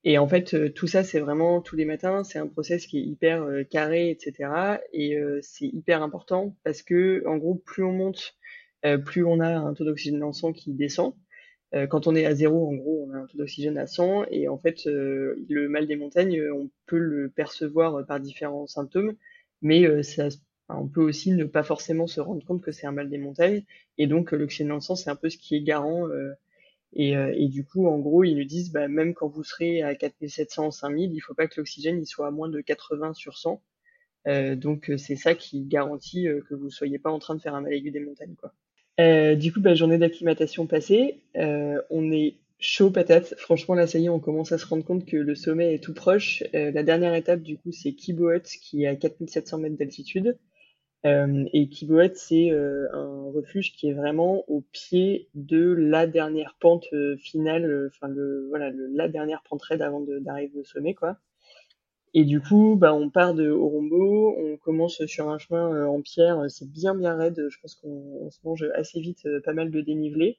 Et en fait, tout ça, c'est vraiment tous les matins, c'est un process qui est hyper carré, etc. Et c'est hyper important parce que, en gros, plus on monte, plus on a un taux d'oxygène dans le sang qui descend. Euh, quand on est à zéro, en gros, on a un taux d'oxygène à 100 et en fait, euh, le mal des montagnes, on peut le percevoir par différents symptômes, mais ça, on peut aussi ne pas forcément se rendre compte que c'est un mal des montagnes et donc l'oxygène dans le sang, c'est un peu ce qui est garant. Et, du coup, en gros, ils nous disent, bah, même quand vous serez à 4700, 5000, il faut pas que l'oxygène soit à moins de 80 sur 100. Euh, donc c'est ça qui garantit que vous soyez pas en train de faire un mal aigu des montagnes. Euh, du coup, bah, journée d'acclimatation passée, euh, on est chaud patate. Franchement, là, ça y est, on commence à se rendre compte que le sommet est tout proche. Euh, la dernière étape, du coup, c'est Kiboet, qui est à 4700 mètres d'altitude. Euh, et Kiboet, c'est un refuge qui est vraiment au pied de la dernière pente finale, enfin le voilà, le, la dernière pente raide avant d'arriver au sommet, quoi. Et du coup, bah, on part de Orombo, on commence sur un chemin en pierre, c'est bien bien raide, je pense qu'on se mange assez vite pas mal de dénivelé.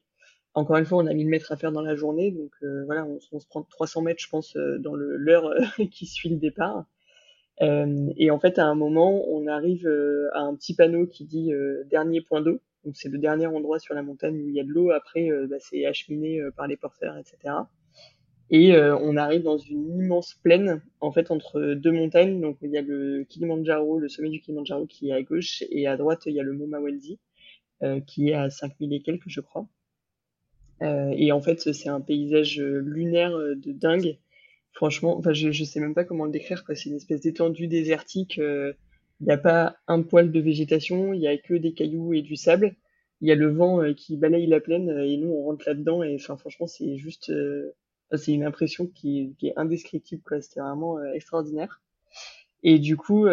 Encore une fois, on a 1000 mètres à faire dans la journée, donc voilà, on, on, se prend 300 mètres, je pense, dans l'heure qui suit le départ. Euh, et en fait, à un moment, on arrive euh, à un petit panneau qui dit euh, dernier point d'eau. Donc c'est le dernier endroit sur la montagne où il y a de l'eau. Après, bah, c'est acheminé par les porteurs, etc. Et on arrive dans une immense plaine, en fait, entre deux montagnes. Donc il y a le Kilimanjaro, le sommet du Kilimanjaro qui est à gauche, et à droite il y a le Mont Mawelzi, qui est à 5000 et quelques, je crois. et en fait, c'est un paysage lunaire de dingue franchement, enfin, je, je sais même pas comment le décrire, quoi. C'est une espèce d'étendue désertique. Il euh, n'y a pas un poil de végétation, il y a que des cailloux et du sable. Il y a le vent euh, qui balaye la plaine euh, et nous on rentre là-dedans et enfin franchement c'est juste, c'est une impression qui, qui, est indescriptible quoi. C'était vraiment extraordinaire. Et du coup,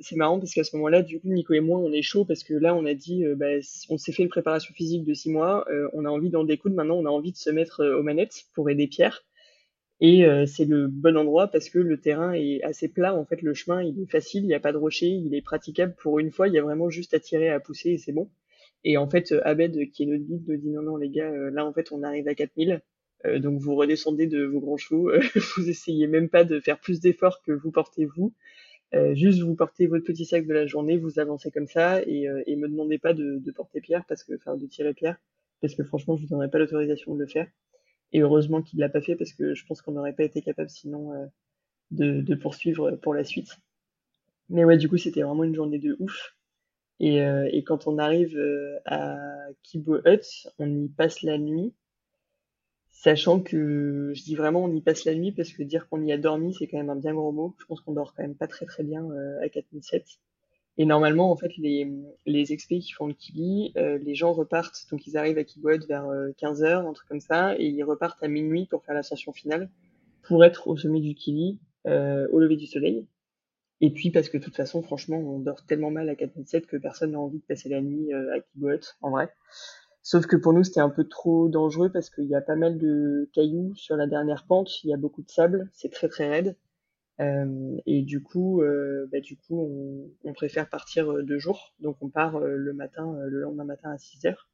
c'est marrant parce qu'à ce moment-là, du coup, Nico et moi, on est chaud parce que là, on a dit, bah, on s'est fait une préparation physique de six mois, on a envie d'en découdre. Maintenant, on a envie de se mettre aux manettes pour aider Pierre. Et euh, c'est le bon endroit parce que le terrain est assez plat. En fait, le chemin, il est facile, il n'y a pas de rocher, il est praticable. Pour une fois, il y a vraiment juste à tirer, à pousser et c'est bon. Et en fait, euh, Abed, qui est notre guide, nous dit non, non, les gars, euh, là, en fait, on arrive à 4000. Donc vous redescendez de vos grands chevaux. vous essayez même pas de faire plus d'efforts que vous portez vous. juste vous portez votre petit sac de la journée, vous avancez comme ça et, et me demandez pas de, de porter pierre parce que, enfin, de tirer pierre parce que franchement, je vous donnerai pas l'autorisation de le faire. Et heureusement qu'il l'a pas fait parce que je pense qu'on n'aurait pas été capable sinon euh, de, de, poursuivre pour la suite. Mais ouais, du coup, c'était vraiment une journée de ouf. Et, euh, et quand on arrive euh, à Kibo Hut, on y passe la nuit. Sachant que je dis vraiment on y passe la nuit parce que dire qu'on y a dormi, c'est quand même un bien gros mot. Je pense qu'on dort quand même pas très très bien à 4007. Et normalement, en fait, les, les expés qui font le Kili, euh, les gens repartent, donc ils arrivent à Kiboed vers 15h, euh, un truc comme ça, et ils repartent à minuit pour faire l'ascension finale, pour être au sommet du Kili, euh, au lever du soleil. Et puis parce que de toute façon, franchement, on dort tellement mal à 4007 que personne n'a envie de passer la nuit à Kiboed, en vrai. Sauf que pour nous, c'était un peu trop dangereux parce qu'il y a pas mal de cailloux sur la dernière pente, il y a beaucoup de sable, c'est très très raide. Euh, et du coup, euh, bah, du coup, on, préfère partir euh, deux jours. Donc, on part le matin, le lendemain matin à 6 heures.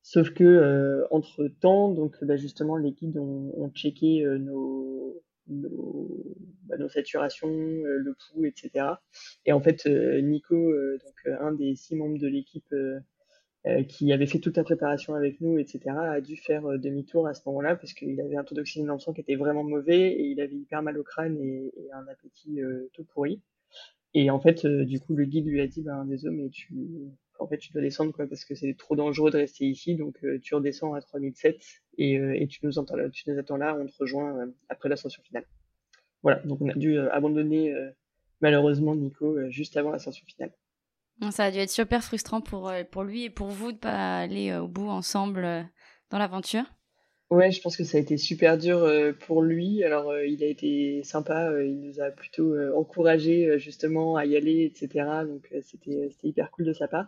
Sauf que entre temps, donc bah, justement, les guides ont, ont checké nos, nos, bah, saturations, le pouls, etc. Et en fait, Nico, donc un des six membres de l'équipe qui avait fait toute la préparation avec nous, etc., a dû faire euh, demi-tour à ce moment-là parce qu'il avait un taux d'oxygène dans le sang qui était vraiment mauvais et il avait hyper mal au crâne et, et un appétit euh, tout pourri. Et en fait, du coup, le guide lui a dit, ben désolé, mais tu, en fait, tu dois descendre quoi parce que c'est trop dangereux de rester ici, donc tu redescends à 3007 et, et tu nous entends là, tu nous attends là, on te rejoint après l'ascension finale. Voilà, donc on a dû abandonner malheureusement Nico juste avant l'ascension finale. Ça a dû être super frustrant pour, euh, pour lui et pour vous de pas aller euh, au bout ensemble euh, dans l'aventure. Ouais, je pense que ça a été super dur pour lui. Alors, il a été sympa, il nous a plutôt encouragé justement à y aller, etc. Donc, c'était hyper cool de sa part.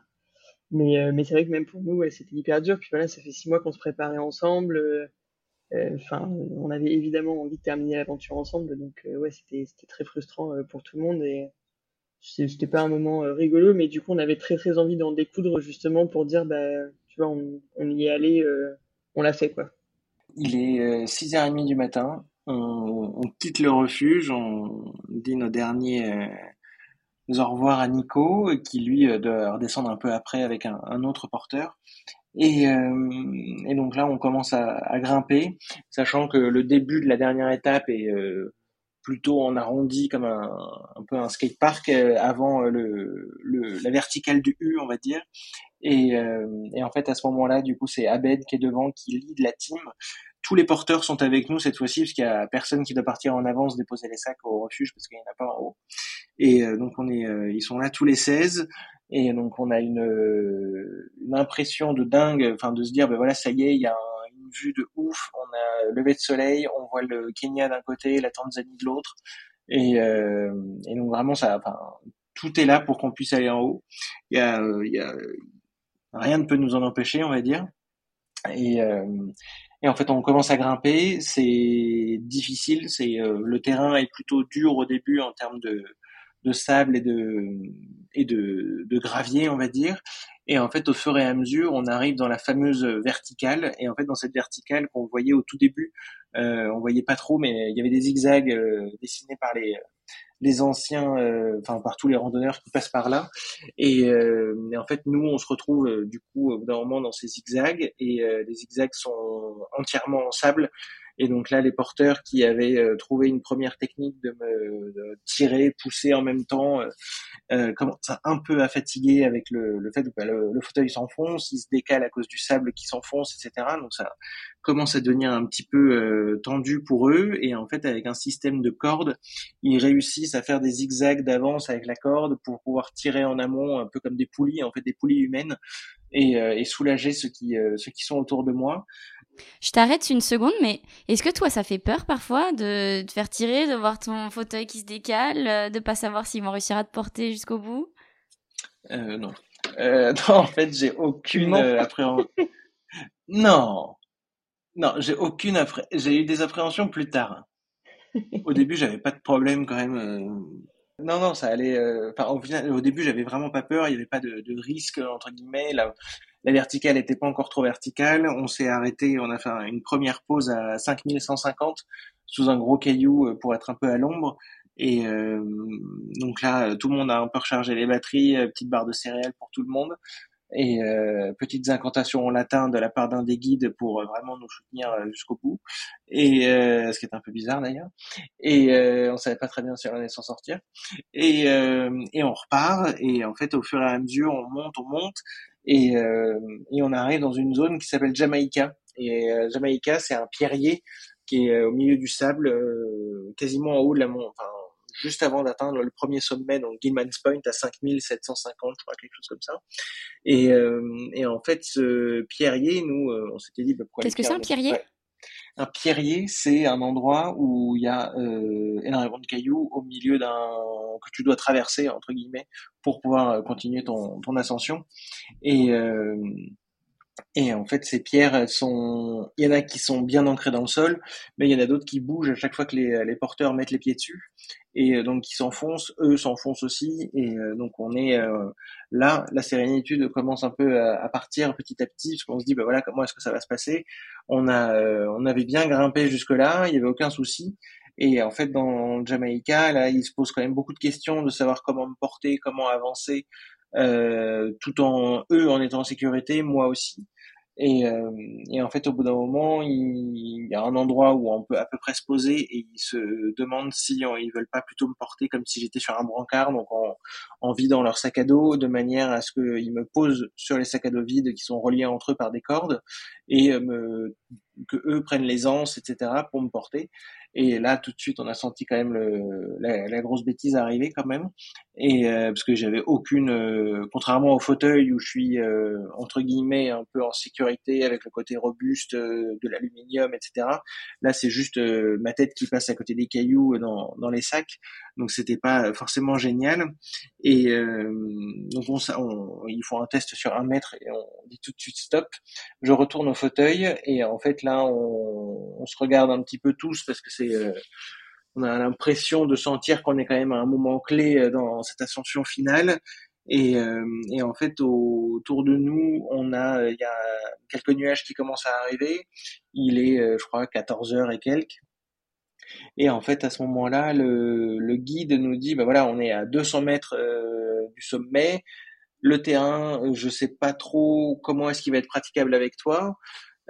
Mais, mais c'est vrai que même pour nous, c'était hyper dur. Puis voilà, ça fait six mois qu'on se préparait ensemble. Enfin, on avait évidemment envie de terminer l'aventure ensemble. Donc, ouais, c'était très frustrant pour tout le monde. Et, c'était pas un moment euh, rigolo, mais du coup, on avait très très envie d'en découdre justement pour dire, bah, tu vois, on, y est allé, euh, on l'a fait quoi. Il est 6h30 euh, du matin, on, quitte le refuge, on dit nos derniers au revoir à Nico, qui lui doit redescendre un peu après avec un, autre porteur. Et, donc là, on commence à, grimper, sachant que le début de la dernière étape est plutôt en arrondi comme un, un peu un skatepark euh, avant euh, le, le, la verticale du U, on va dire. Et, euh, et en fait, à ce moment-là, du coup, c'est Abed qui est devant, qui lead la team. Tous les porteurs sont avec nous cette fois-ci, parce qu'il y a personne qui doit partir en avance déposer les sacs au refuge, parce qu'il n'y en a pas en haut. Et donc, on est, ils sont là tous les 16. Et donc, on a une, une impression de dingue, enfin, de se dire, ben voilà, ça y est, il y a un vue de ouf. On a levé de soleil, on voit le Kenya d'un côté, la Tanzanie de l'autre. Et, euh, donc vraiment, ça, tout est là pour qu'on puisse aller en haut. Il y a, rien ne peut nous en empêcher, on va dire. Et, euh, en fait, on commence à grimper, c'est difficile, c'est le terrain est plutôt dur au début en termes de sable et de gravier, on va dire. Et en fait, au fur et à mesure, on arrive dans la fameuse verticale. Et en fait, dans cette verticale qu'on voyait au tout début, euh, on voyait pas trop, mais il y avait des zigzags euh, dessinés par les les anciens, euh, enfin par tous les randonneurs qui passent par là. Et, euh, et en fait, nous, on se retrouve euh, du coup au bout d'un moment dans ces zigzags. Et les zigzags sont entièrement en sable. Et donc là, les porteurs qui avaient euh, trouvé une première technique de me de tirer, pousser en même temps, euh, euh commencent un peu à fatiguer avec le, le fait que bah, le, fauteuil s'enfonce, il se décale à cause du sable qui s'enfonce, etc. Donc ça commence à devenir un petit peu euh, tendu pour eux. Et en fait, avec un système de cordes, ils réussissent à faire des zigzags d'avance avec la corde pour pouvoir tirer en amont, un peu comme des poulies, en fait des poulies humaines, et, et soulager ceux qui, ceux qui sont autour de moi. Je t'arrête une seconde, mais est-ce que toi, ça fait peur parfois de te faire tirer, de voir ton fauteuil qui se décale, euh, de pas savoir s'ils vont réussir à te porter jusqu'au bout? Euh, Non. Euh, non, en fait, j'ai aucune euh, appréhension. non, non, j'ai aucune appré... j'ai eu des appréhensions plus tard. Au début, j'avais pas de problème quand même. Non, non, ça allait. Enfin, au, final, au début, j'avais vraiment pas peur. Il y avait pas de, de risque entre guillemets. Là, la verticale n'était pas encore trop verticale. On s'est arrêté, on a fait une première pause à 5150 sous un gros caillou euh, pour être un peu à l'ombre. Et euh, donc là, tout le monde a un peu rechargé les batteries, euh, petite barre de céréales pour tout le monde. Et euh, petites incantations en latin de la part d'un des guides pour vraiment nous soutenir jusqu'au bout. Et euh, ce qui est un peu bizarre d'ailleurs. Et euh, on savait pas très bien si on allait s'en sortir. Et, et on repart. Et en fait au fur et à mesure on monte on monte et, euh, et on arrive dans une zone qui s'appelle Jamaïca. Et euh, Jamaïca, c'est un pierrier qui est euh, au milieu du sable, quasiment en haut de la montagne, enfin, juste avant d'atteindre le premier sommet, donc Gilman's Point à 5750, je crois, quelque chose comme ça. Et, et en fait, ce pierrier, nous, on s'était dit, bah, Qu'est-ce que c'est un pierrier? Un pierrier, c'est un endroit où il y a euh, énormément de cailloux au milieu d'un que tu dois traverser entre guillemets pour pouvoir euh, continuer ton, ton ascension. Et euh, et en fait, ces pierres, il y en a qui sont bien ancrées dans le sol, mais il y en a d'autres qui bougent à chaque fois que les, porteurs mettent les pieds dessus. Et euh, donc, qui s'enfoncent, eux s'enfoncent aussi. Et donc, on est là, la sérénitude commence un peu à, partir petit à petit, parce qu'on se dit, bah voilà, comment est-ce que ça va se passer? On avait bien grimpé jusque là, il y avait aucun souci. Et en fait, dans Jamaïca, là, il se pose quand même beaucoup de questions de savoir comment me porter, comment avancer, euh, tout en eux en étant en sécurité, moi aussi. Et, euh, et en fait, au bout d'un moment, il, y a un endroit où on peut à peu près se poser et ils se demandent si on, veulent pas plutôt me porter comme si j'étais sur un brancard, donc en, en vidant leur sac à dos, de manière à ce qu'ils me posent sur les sacs à dos vides qui sont reliés entre eux par des cordes et me, que eux prennent les etc. pour me porter. Et là, tout de suite, on a senti quand même le, la, grosse bêtise arriver quand même. Et euh, parce que j'avais aucune, euh, contrairement au fauteuil où je suis euh, entre guillemets un peu en sécurité avec le côté robuste de l'aluminium, etc. Là, c'est juste ma tête qui passe à côté des cailloux dans, dans les sacs. Donc, c'était pas forcément génial. Et donc, on, on, il faut un test sur un mètre et on dit tout de suite stop. Je retourne au fauteuil et en fait là, on, se regarde un petit peu tous parce que c'est euh, on a l'impression de sentir qu'on est quand même à un moment clé euh, dans cette ascension finale. Et, euh, en fait, autour de nous, on a, il y a quelques nuages qui commencent à arriver. Il est, je crois, 14 heures et quelques. Et en fait, à ce moment-là, le, le, guide nous dit, bah voilà, on est à 200 mètres du sommet. Le terrain, je sais pas trop comment est-ce qu'il va être praticable avec toi.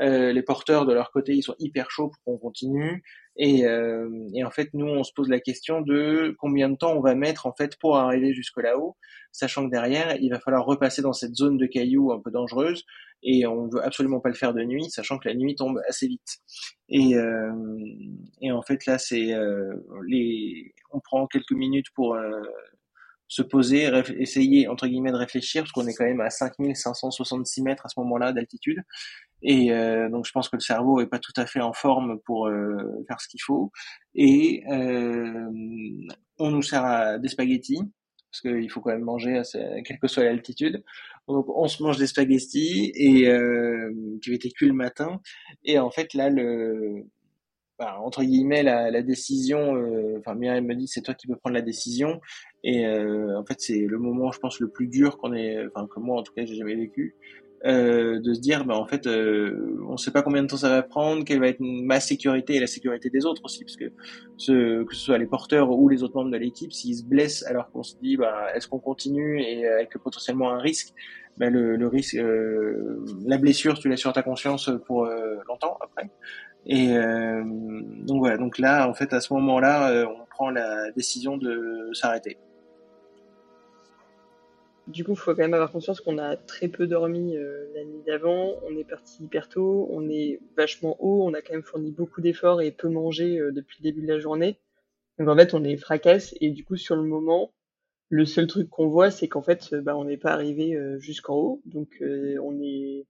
Euh, les porteurs de leur côté, ils sont hyper chauds pour qu'on continue. Et, euh, et, en fait, nous, on se pose la question de combien de temps on va mettre en fait pour arriver jusque là-haut, sachant que derrière, il va falloir repasser dans cette zone de cailloux un peu dangereuse, et on veut absolument pas le faire de nuit, sachant que la nuit tombe assez vite. Et, euh, et en fait, là, c'est euh, les, on prend quelques minutes pour euh, se poser, essayer entre guillemets de réfléchir, parce qu'on est quand même à 5566 mètres à ce moment-là d'altitude, et euh, donc je pense que le cerveau est pas tout à fait en forme pour euh, faire ce qu'il faut. Et euh, on nous sert à des spaghettis parce qu'il faut quand même manger à quelle que soit l'altitude. Donc on se mange des spaghettis et euh, qui avaient été cuits le matin. Et en fait là le entre guillemets la, décision, euh, enfin Myriam me dit c'est toi qui peux prendre la décision. Et euh, en fait c'est le moment je pense le plus dur qu'on ait, enfin que moi en tout cas j'ai jamais vécu. Euh, de se dire bah en fait on sait pas combien de temps ça va prendre quelle va être ma sécurité et la sécurité des autres aussi parce que que ce soit les porteurs ou les autres membres de l'équipe s'ils se blessent alors qu'on se dit bah est-ce qu'on continue et avec potentiellement un risque bah, le, risque la blessure tu l'as sur ta conscience pour longtemps après et euh, donc voilà donc là en fait à ce moment là on prend la décision de s'arrêter du coup, il faut quand même avoir conscience qu'on a très peu dormi euh, la nuit d'avant. On est parti hyper tôt, on est vachement haut, on a quand même fourni beaucoup d'efforts et peu mangé euh, depuis le début de la journée. Donc en fait, on est fracasse et du coup, sur le moment, le seul truc qu'on voit, c'est qu'en fait, bah, on n'est pas arrivé euh, jusqu'en haut. Donc on est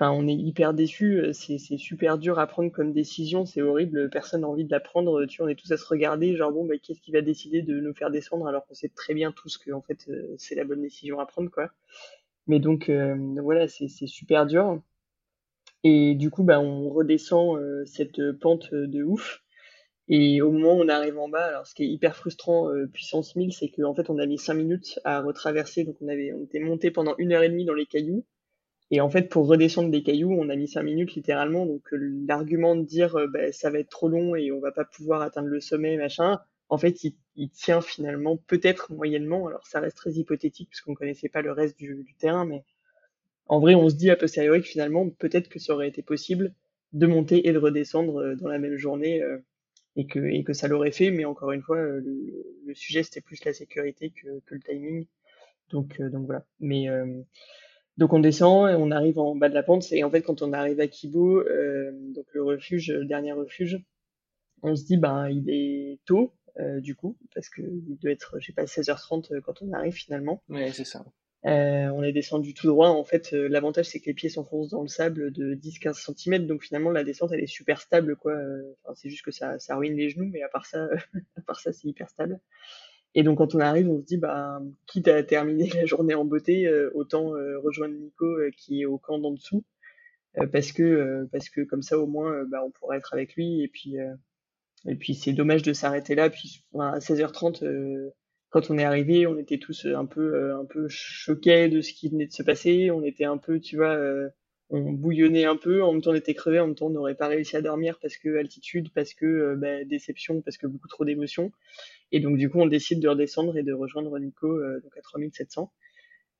On est hyper déçus, euh, c'est super dur à prendre comme décision, c'est horrible, personne n'a envie de la prendre, tu vois, on est tous à se regarder, genre bon, bah, qu'est-ce qui va décider de nous faire descendre alors qu'on sait très bien tous que en fait euh, c'est la bonne décision à prendre, quoi. Mais donc euh, voilà, c'est super dur. Et du coup, bah, on redescend cette pente de ouf. Et au moment où on arrive en bas, alors ce qui est hyper frustrant, puissance 1000, c'est qu'en fait on a mis 5 minutes à retraverser, donc on avait, on était monté pendant une heure et demie dans les cailloux. Et en fait, pour redescendre des cailloux, on a mis cinq minutes littéralement. Donc euh, l'argument de dire euh, bah, ça va être trop long et on va pas pouvoir atteindre le sommet, machin, en fait, il, tient finalement peut-être moyennement. Alors ça reste très hypothétique parce qu'on connaissait pas le reste du, terrain, mais en vrai, on se dit a posteriori que finalement peut-être que ça aurait été possible de monter et de redescendre euh, dans la même journée et que et que ça l'aurait fait. Mais encore une fois, le, sujet c'était plus la sécurité que, que le timing. Donc donc voilà. Mais donc on descend et on arrive en bas de la pente. Et en fait, quand on arrive à Kibo, euh, donc le refuge, le dernier refuge, on se dit ben il est tôt euh, du coup parce que il doit être, je sais pas, 16h30 euh, quand on arrive finalement. Ouais, c'est ça. Euh, on est descendu tout droit. En fait, l'avantage c'est que les pieds s'enfoncent dans le sable de 10-15 cm, donc finalement la descente elle est super stable quoi. Enfin, c'est juste que ça, ça ruine les genoux, mais à part ça, à part ça c'est hyper stable. Et donc quand on arrive, on se dit bah quitte à terminer la journée en beauté, euh, autant euh, rejoindre Nico euh, qui est au camp d'en dessous, parce que parce que comme ça au moins bah, on pourra être avec lui et puis et puis c'est dommage de s'arrêter là. Puis à 16h30, quand on est arrivé, on était tous un peu un peu choqués de ce qui venait de se passer. On était un peu, tu vois, on bouillonnait un peu. En même temps, on était crevés. En même temps, on n'aurait pas réussi à dormir parce que altitude, parce que bah, déception, parce que beaucoup trop d'émotions. Et donc, du coup, on décide de redescendre et de rejoindre Nico euh, donc à 3700.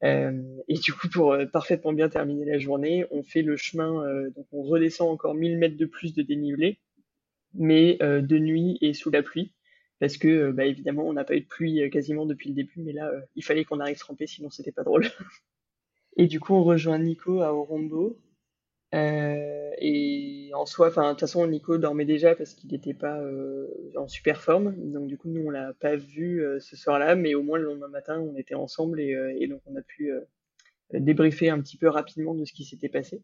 Euh, et du coup, pour euh, parfaitement bien terminer la journée, on fait le chemin, donc on redescend encore 1000 mètres de plus de dénivelé, mais de nuit et sous la pluie, parce que, bah, évidemment, on n'a pas eu de pluie quasiment depuis le début, mais là, il fallait qu'on arrive trempé, sinon c'était pas drôle. et du coup, on rejoint Nico à Orombo, euh, et en soi, de toute façon, Nico dormait déjà parce qu'il n'était pas euh, en super forme. Donc, du coup, nous, on l'a pas vu euh, ce soir-là, mais au moins le lendemain matin, on était ensemble et, et donc on a pu débriefer un petit peu rapidement de ce qui s'était passé.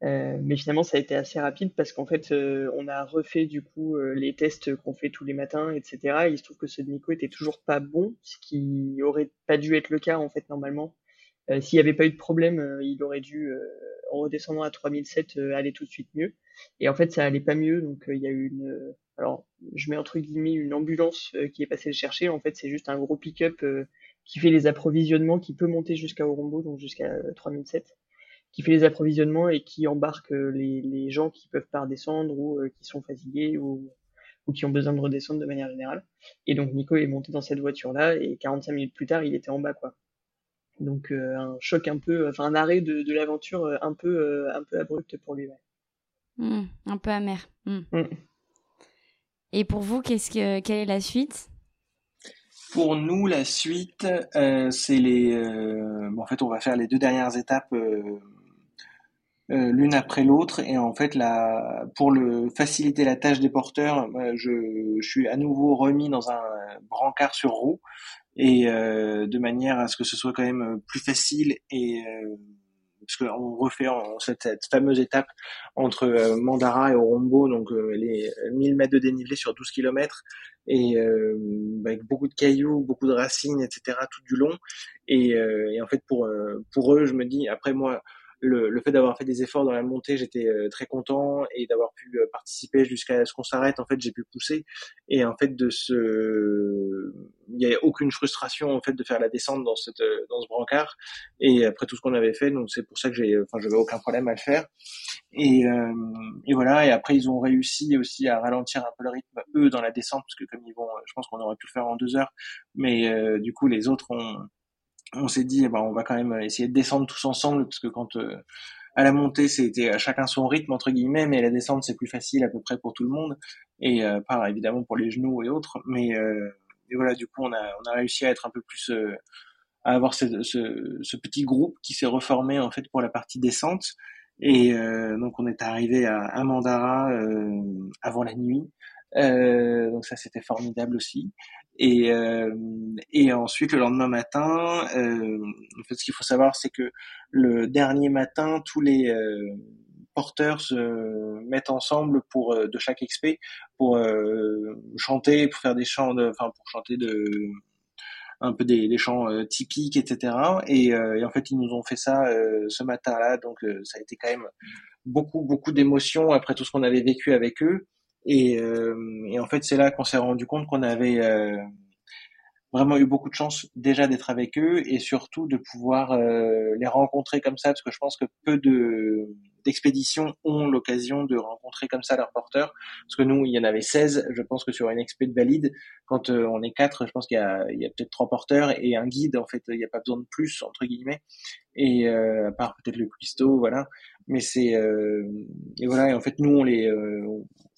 mais finalement, ça a été assez rapide parce qu'en fait, on a refait du coup les tests qu'on fait tous les matins, etc. Et il se trouve que ceux de Nico était toujours pas bon, ce qui aurait pas dû être le cas en fait normalement. S'il n'y avait pas eu de problème, il aurait dû en redescendant à 3007 euh, allait tout de suite mieux. Et en fait, ça allait pas mieux. Donc, euh, il y a eu une, euh, alors, je mets entre guillemets une ambulance qui est passée le chercher. En fait, c'est juste un gros pick-up qui fait les approvisionnements, qui peut monter jusqu'à Orombo, donc jusqu'à 3007, qui fait les approvisionnements et qui embarque les, les gens qui peuvent pas redescendre ou qui sont fatigués ou, ou qui ont besoin de redescendre de manière générale. Et donc Nico est monté dans cette voiture-là et 45 minutes plus tard, il était en bas, quoi. Donc euh, un choc un peu, enfin un arrêt de, de l'aventure euh, un peu, euh, un peu abrupt pour lui. Mmh, un peu amer. Mmh. Mmh. Et pour vous, qu'est-ce que, quelle est la suite? Pour nous, la suite, euh, c'est les. Euh, bon, en fait, on va faire les deux dernières étapes euh, l'une après l'autre, et en fait, la, pour le faciliter la tâche des porteurs, je, je suis à nouveau remis dans un brancard sur roue et euh, de manière à ce que ce soit quand même euh, plus facile et euh, parce qu'on refait en, cette, cette, fameuse étape entre euh, Mandara et Orombo, donc euh, les 1000 mètres de dénivelé sur 12 km, et avec beaucoup de cailloux, beaucoup de racines, etc. tout du long. Et, et en fait, pour pour eux, je me dis, après moi, le, le fait d'avoir fait des efforts dans la montée, j'étais euh, très content et d'avoir pu euh, participer jusqu'à ce qu'on s'arrête. En fait, j'ai pu pousser et en fait de ce, il n'y a aucune frustration en fait de faire la descente dans cette euh, dans ce brancard. Et après tout ce qu'on avait fait, donc c'est pour ça que j'ai, enfin, j'avais aucun problème à le faire. Et, et voilà. Et après, ils ont réussi aussi à ralentir un peu le rythme eux dans la descente parce que comme ils vont, je pense qu'on aurait pu le faire en deux heures, mais du coup les autres ont on s'est dit, eh ben, on va quand même essayer de descendre tous ensemble, parce que quand euh, à la montée, c'était à chacun son rythme entre guillemets, mais la descente, c'est plus facile à peu près pour tout le monde, et euh, pas évidemment pour les genoux et autres. Mais euh, voilà, du coup, on a réussi à être un peu plus euh, à avoir ce, petit groupe qui s'est reformé en fait pour la partie descente. Et donc on est arrivé à, à Mandara avant la nuit. donc ça c'était formidable aussi. Et, euh, et ensuite, le lendemain matin, euh, en fait, ce qu'il faut savoir, c'est que le dernier matin, tous les euh, porteurs se mettent ensemble pour euh, de chaque expé pour euh, chanter, pour faire des chants, de, enfin pour chanter de un peu des, des chants typiques, etc. Et, et, en fait, ils nous ont fait ça ce matin-là, donc ça a été quand même beaucoup beaucoup d'émotions après tout ce qu'on avait vécu avec eux. Et, euh, et en fait, c'est là qu'on s'est rendu compte qu'on avait euh, vraiment eu beaucoup de chance déjà d'être avec eux et surtout de pouvoir euh, les rencontrer comme ça, parce que je pense que peu de d'expéditions ont l'occasion de rencontrer comme ça leurs porteurs. Parce que nous, il y en avait 16. Je pense que sur une expé de valide, quand euh, on est quatre, je pense qu'il y a, y a peut-être trois porteurs et un guide. En fait, il n'y a pas besoin de plus entre guillemets. Et euh, à part peut-être le cuistot, voilà. Mais c'est euh, et voilà. Et en fait, nous, on les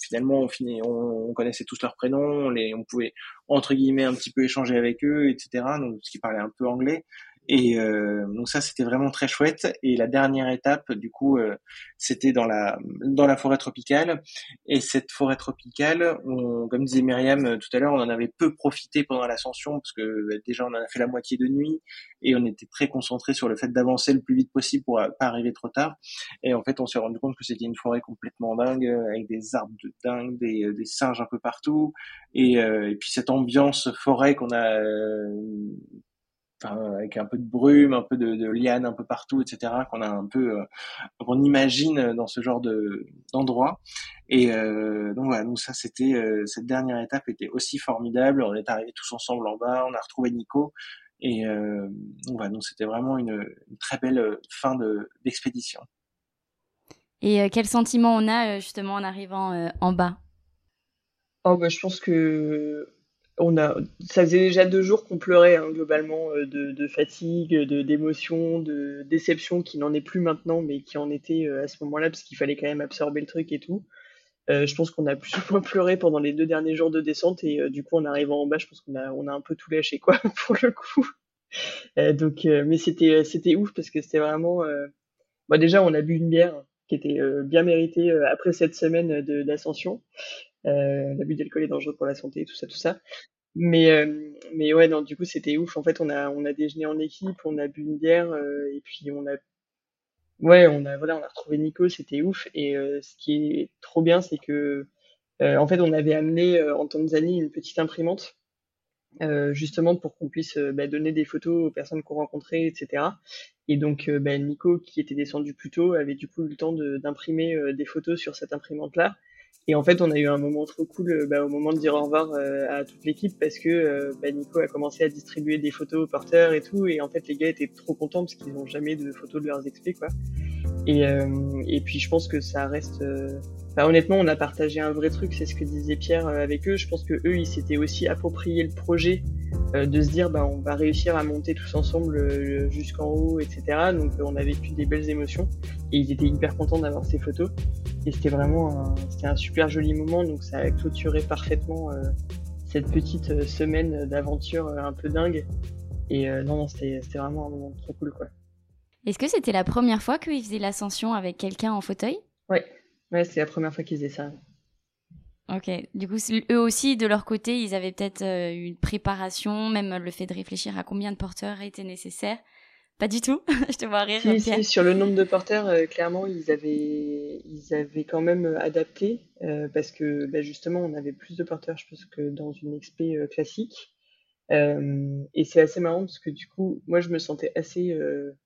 finalement, on, finit, on, connaissait tous leurs prénoms, on, les, on pouvait entre guillemets un petit peu échanger avec eux, etc. Donc, ce qui parlait un peu anglais. Et euh, donc ça, c'était vraiment très chouette. Et la dernière étape, du coup, euh, c'était dans la dans la forêt tropicale. Et cette forêt tropicale, on, comme disait Myriam euh, tout à l'heure, on en avait peu profité pendant l'ascension parce que bah, déjà on en a fait la moitié de nuit et on était très concentré sur le fait d'avancer le plus vite possible pour pas arriver trop tard. Et en fait, on s'est rendu compte que c'était une forêt complètement dingue avec des arbres de dingue, des, des singes un peu partout et, et puis cette ambiance forêt qu'on a avec un peu de brume, un peu de, de liane un peu partout, etc. Qu'on a un peu, euh, qu'on imagine dans ce genre de d'endroit. Et euh, donc voilà, nous ça c'était euh, cette dernière étape était aussi formidable. On est arrivés tous ensemble en bas, on a retrouvé Nico. Et euh, donc voilà, nous c'était vraiment une, une, très belle fin de d'expédition. Et quel sentiment on a justement en arrivant en bas? Oh bah je pense que on a, ça faisait déjà deux jours qu'on pleurait hein, globalement euh, de, de, fatigue, de d'émotion, de déception qui n'en est plus maintenant, mais qui en était euh, à ce moment-là parce qu'il fallait quand même absorber le truc et tout. Euh, je pense qu'on a plus ou moins pleuré pendant les deux derniers jours de descente et du coup en arrivant en bas, je pense qu'on a on a un peu tout lâché quoi pour le coup. donc, mais c'était c'était ouf parce que c'était vraiment. Bah déjà, on a bu une bière qui était bien méritée après cette semaine de d'ascension. Euh, l'abus d'alcool est dangereux pour la santé, tout ça, tout ça. Mais, euh, mais ouais, non, du coup, c'était ouf. En fait, on a, on a déjeuné en équipe, on a bu une bière, euh, et puis on a, ouais, on a, voilà, on a retrouvé Nico, c'était ouf. Et euh, ce qui est trop bien, c'est que, en fait, on avait amené en Tanzanie une petite imprimante, justement pour qu'on puisse bah, donner des photos aux personnes qu'on rencontrait, etc. Et donc, bah, Nico, qui était descendu plus tôt, avait du coup eu le temps d'imprimer des photos sur cette imprimante-là. Et en fait, on a eu un moment trop cool euh, bah, au moment de dire au revoir euh, à toute l'équipe parce que euh, bah, Nico a commencé à distribuer des photos aux porteurs et tout. Et en fait, les gars étaient trop contents parce qu'ils n'ont jamais de photos de leurs expés, quoi. Et, et puis, je pense que ça reste. Enfin, honnêtement, on a partagé un vrai truc, c'est ce que disait Pierre avec eux. Je pense que eux, ils s'étaient aussi approprié le projet de se dire, bah, on va réussir à monter tous ensemble jusqu'en haut, etc. Donc, on a vécu des belles émotions et ils étaient hyper contents d'avoir ces photos. Et c'était vraiment un, c'était un super joli moment, donc ça a clôturé parfaitement euh, cette petite euh, semaine d'aventure euh, un peu dingue. Et non, non, c'était, c'était vraiment un moment trop cool, quoi. Est-ce que c'était la première fois qu'ils faisaient l'ascension avec quelqu'un en fauteuil? Ouais, ouais, c'est la première fois qu'ils faisaient ça. Ok, du coup, eux aussi, de leur côté, ils avaient peut-être une préparation, même le fait de réfléchir à combien de porteurs étaient nécessaires Pas du tout. je te vois rire. Si, si, sur le nombre de porteurs, euh, clairement, ils avaient, ils avaient quand même euh, adapté euh, parce que bah, justement, on avait plus de porteurs, je pense, que dans une XP euh, classique. Euh, et c'est assez marrant parce que du coup, moi, je me sentais assez euh,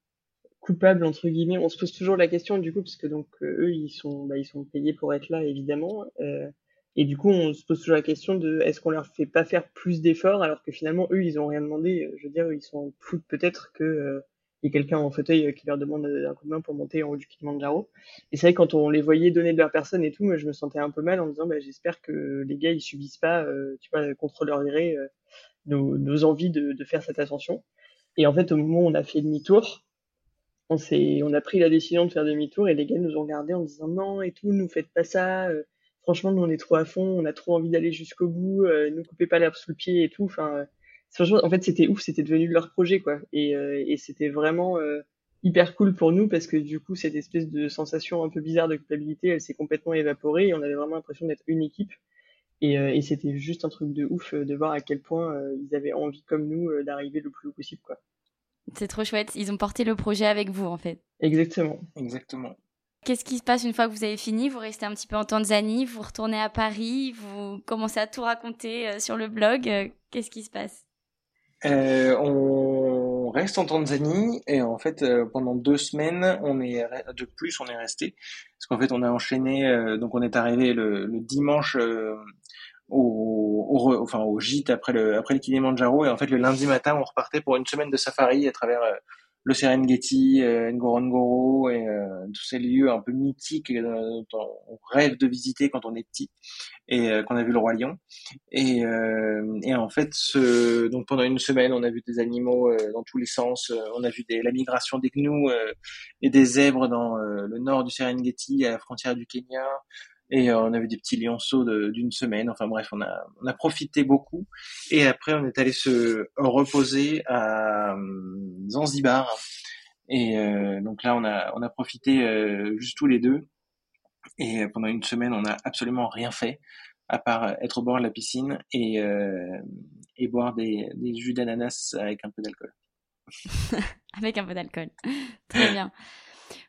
coupable entre guillemets. On se pose toujours la question du coup parce que donc euh, eux, ils sont, bah, ils sont payés pour être là évidemment. Euh, et du coup, on se pose toujours la question de est-ce qu'on leur fait pas faire plus d'efforts alors que finalement eux, ils ont rien demandé. Je veux dire, ils sont fous peut-être que euh, il y ait quelqu'un en fauteuil euh, qui leur demande euh, un coup de main pour monter en haut du Kilimanjaro. Et c'est vrai quand on les voyait donner de leur personne et tout, moi je me sentais un peu mal en me disant bah, j'espère que les gars ils subissent pas, euh, tu vois, contre leur gré euh, nos, nos envies de, de faire cette ascension. Et en fait, au moment où on a fait demi-tour, on on a pris la décision de faire demi-tour et les gars nous ont regardé en disant non et tout, nous faites pas ça. euh, franchement, nous on est trop à fond, on a trop envie d'aller jusqu'au bout, euh, ne coupez pas l'herbe sous le pied et tout. Enfin, euh, en fait, c'était ouf, c'était devenu leur projet quoi. Et, euh, et c'était vraiment euh, hyper cool pour nous parce que du coup, cette espèce de sensation un peu bizarre de culpabilité, elle s'est complètement évaporée et on avait vraiment l'impression d'être une équipe. Et, euh, et c'était juste un truc de ouf de voir à quel point ils avaient envie, comme nous, d'arriver le plus haut possible, quoi. C'est trop chouette. Ils ont porté le projet avec vous, en fait. Exactement. Exactement. Qu'est-ce qui se passe une fois que vous avez fini? Vous restez un petit peu en Tanzanie, vous retournez à Paris, vous commencez à tout raconter euh, sur le blog. euh, Qu'est-ce qui se passe? Euh, on reste en Tanzanie et en fait euh, pendant deux semaines on est re- de plus on est resté parce qu'en fait on a enchaîné euh, donc on est arrivé le, le dimanche euh, au, au enfin au gîte après le après le Kilimanjaro et en fait le lundi matin on repartait pour une semaine de safari à travers euh, le Serengeti, euh, Ngorongoro et euh, tous ces lieux un peu mythiques euh, dont on rêve de visiter quand on est petit et euh, qu'on a vu le roi lion et, et en fait, ce, donc pendant une semaine, on a vu des animaux dans tous les sens. On a vu des, la migration des gnous et des zèbres dans le nord du Serengeti, à la frontière du Kenya. Et euh, on a vu des petits lionceaux d'une semaine. Enfin bref, on a, profité beaucoup. Et après, on est allé se reposer à euh, Zanzibar. Et euh, donc là, on a, profité euh, juste tous les deux. Et pendant une semaine, on n'a absolument rien fait à part être au bord de la piscine et, boire des jus d'ananas avec un peu d'alcool. Avec un peu d'alcool. Très bien.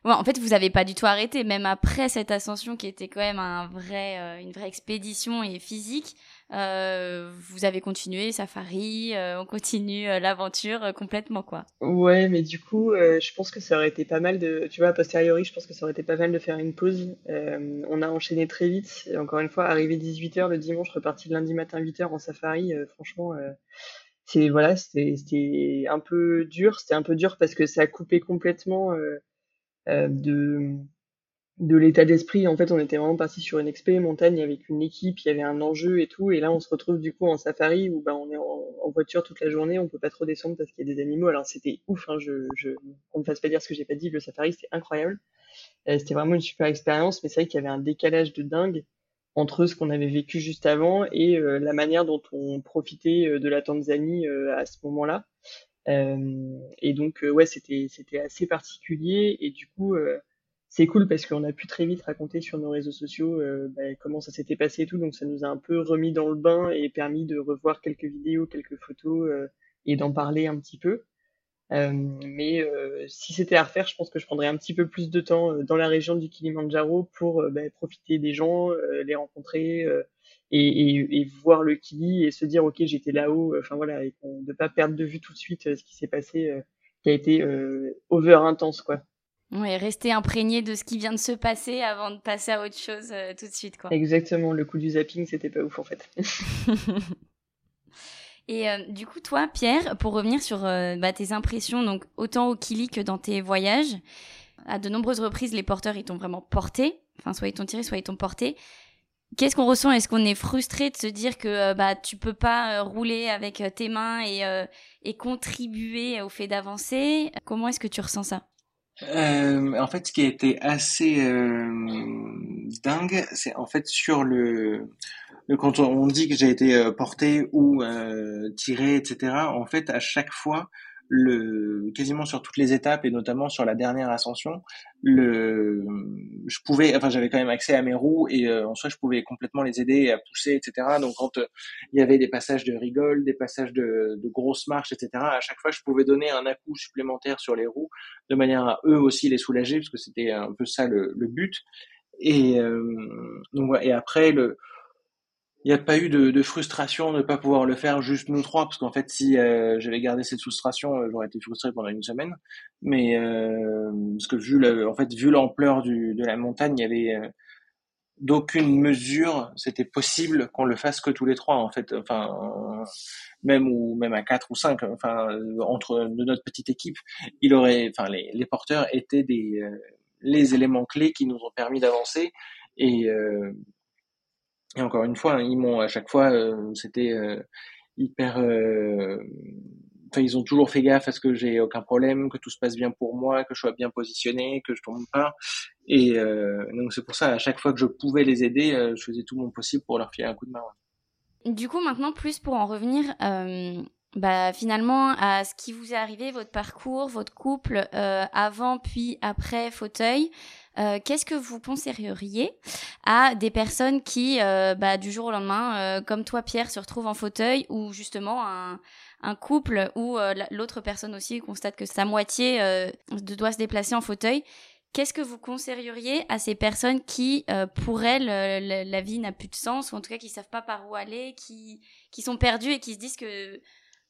En fait, vous n'avez pas du tout arrêté, même après cette ascension qui était quand même un vrai, euh, une vraie expédition et physique. euh, vous avez continué safari, euh, on continue l'aventure complètement quoi. Ouais, mais du coup, je pense que ça aurait été pas mal de, tu vois, a posteriori, je pense que ça aurait été pas mal de faire une pause. On a enchaîné très vite. Et encore une fois, arrivé 18h le dimanche, reparti le lundi matin 8h en safari, franchement, c'est, voilà, c'était, un peu dur. C'était un peu dur parce que ça a coupé complètement, de, de l'état d'esprit. En fait, on était vraiment parti sur une expé montagne avec une équipe, il y avait un enjeu et tout. Et là, on se retrouve du coup en safari où bah, on est en, voiture toute la journée, on peut pas trop descendre parce qu'il y a des animaux. Alors c'était ouf, hein, je, je, qu'on me fasse pas dire ce que j'ai pas dit. Le safari, c'était incroyable. Euh, c'était vraiment une super expérience, mais c'est vrai qu'il y avait un décalage de dingue entre ce qu'on avait vécu juste avant et euh, la manière dont on profitait euh, de la Tanzanie euh, à ce moment-là. Euh, et donc, euh, ouais, c'était, c'était assez particulier. Et du coup, euh, c'est cool parce qu'on a pu très vite raconter sur nos réseaux sociaux euh, bah, comment ça s'était passé et tout. Donc, ça nous a un peu remis dans le bain et permis de revoir quelques vidéos, quelques photos euh, et d'en parler un petit peu. Euh, mais si c'était à refaire, je pense que je prendrais un petit peu plus de temps dans la région du Kilimanjaro pour bah, profiter des gens, les rencontrer et, et, et voir le Kili et se dire ok j'étais là-haut. Enfin voilà, et de pas perdre de vue tout de suite euh, ce qui s'est passé, euh, qui a été euh, over intense quoi. Ouais, rester imprégné de ce qui vient de se passer avant de passer à autre chose euh, tout de suite quoi. Exactement, le coup du zapping c'était pas ouf en fait. Et euh, du coup, toi, Pierre, pour revenir sur euh, bah, tes impressions, donc autant au Kili que dans tes voyages, à de nombreuses reprises, les porteurs, ils t'ont vraiment porté. Enfin, soit ils t'ont tiré, soit ils t'ont porté. Qu'est-ce qu'on ressent? Est-ce qu'on est frustré de se dire que euh, bah tu peux pas euh, rouler avec euh, tes mains et, et contribuer au fait d'avancer? Comment est-ce que tu ressens ça? En fait, ce qui a été assez dingue, c'est en fait sur le, le quand on dit que j'ai été porté ou tiré, etc. En fait, à chaque fois, le quasiment sur toutes les étapes et notamment sur la dernière ascension, le je pouvais, enfin j'avais quand même accès à mes roues et euh, en soi je pouvais complètement les aider à pousser, etc. Donc quand euh, il y avait des passages de rigole, des passages de, de grosses marches, etc. À chaque fois je pouvais donner un à-coup supplémentaire sur les roues de manière à eux aussi les soulager parce que c'était un peu ça le, le but. Et euh, donc et après le n'y a pas eu de, de, frustration de ne pas pouvoir le faire juste nous trois, parce qu'en fait, si euh, j'avais gardé cette frustration, euh, j'aurais été frustré pendant une semaine. Mais euh, parce que vu le, en fait, vu l'ampleur de la montagne, il y avait euh, d'aucune mesure, c'était possible qu'on le fasse que tous les trois, en fait. Enfin, même ou même à quatre ou cinq, enfin, entre de notre petite équipe, il aurait, enfin, les, les porteurs étaient des euh, les éléments clés qui nous ont permis d'avancer et et encore une fois, ils m'ont à chaque fois, euh, c'était euh, hyper. Euh, enfin, ils ont toujours fait gaffe à ce que j'ai aucun problème, que tout se passe bien pour moi, que je sois bien positionné, que je tombe pas. Et donc c'est pour ça, à chaque fois que je pouvais les aider, je faisais tout mon possible pour leur filer un coup de main. Du coup, maintenant, plus pour en revenir, bah, finalement, à ce qui vous est arrivé, votre parcours, votre couple, avant puis après fauteuil. Euh, qu'est-ce que vous conseilleriez à des personnes qui, euh, bah, du jour au lendemain, euh, comme toi Pierre, se retrouvent en fauteuil ou justement un, un couple où l'autre personne aussi constate que sa moitié doit se déplacer en fauteuil? Qu'est-ce que vous conseilleriez à ces personnes qui, pour elles, la, vie n'a plus de sens, ou en tout cas qui savent pas par où aller, qui, qui sont perdues et qui se disent que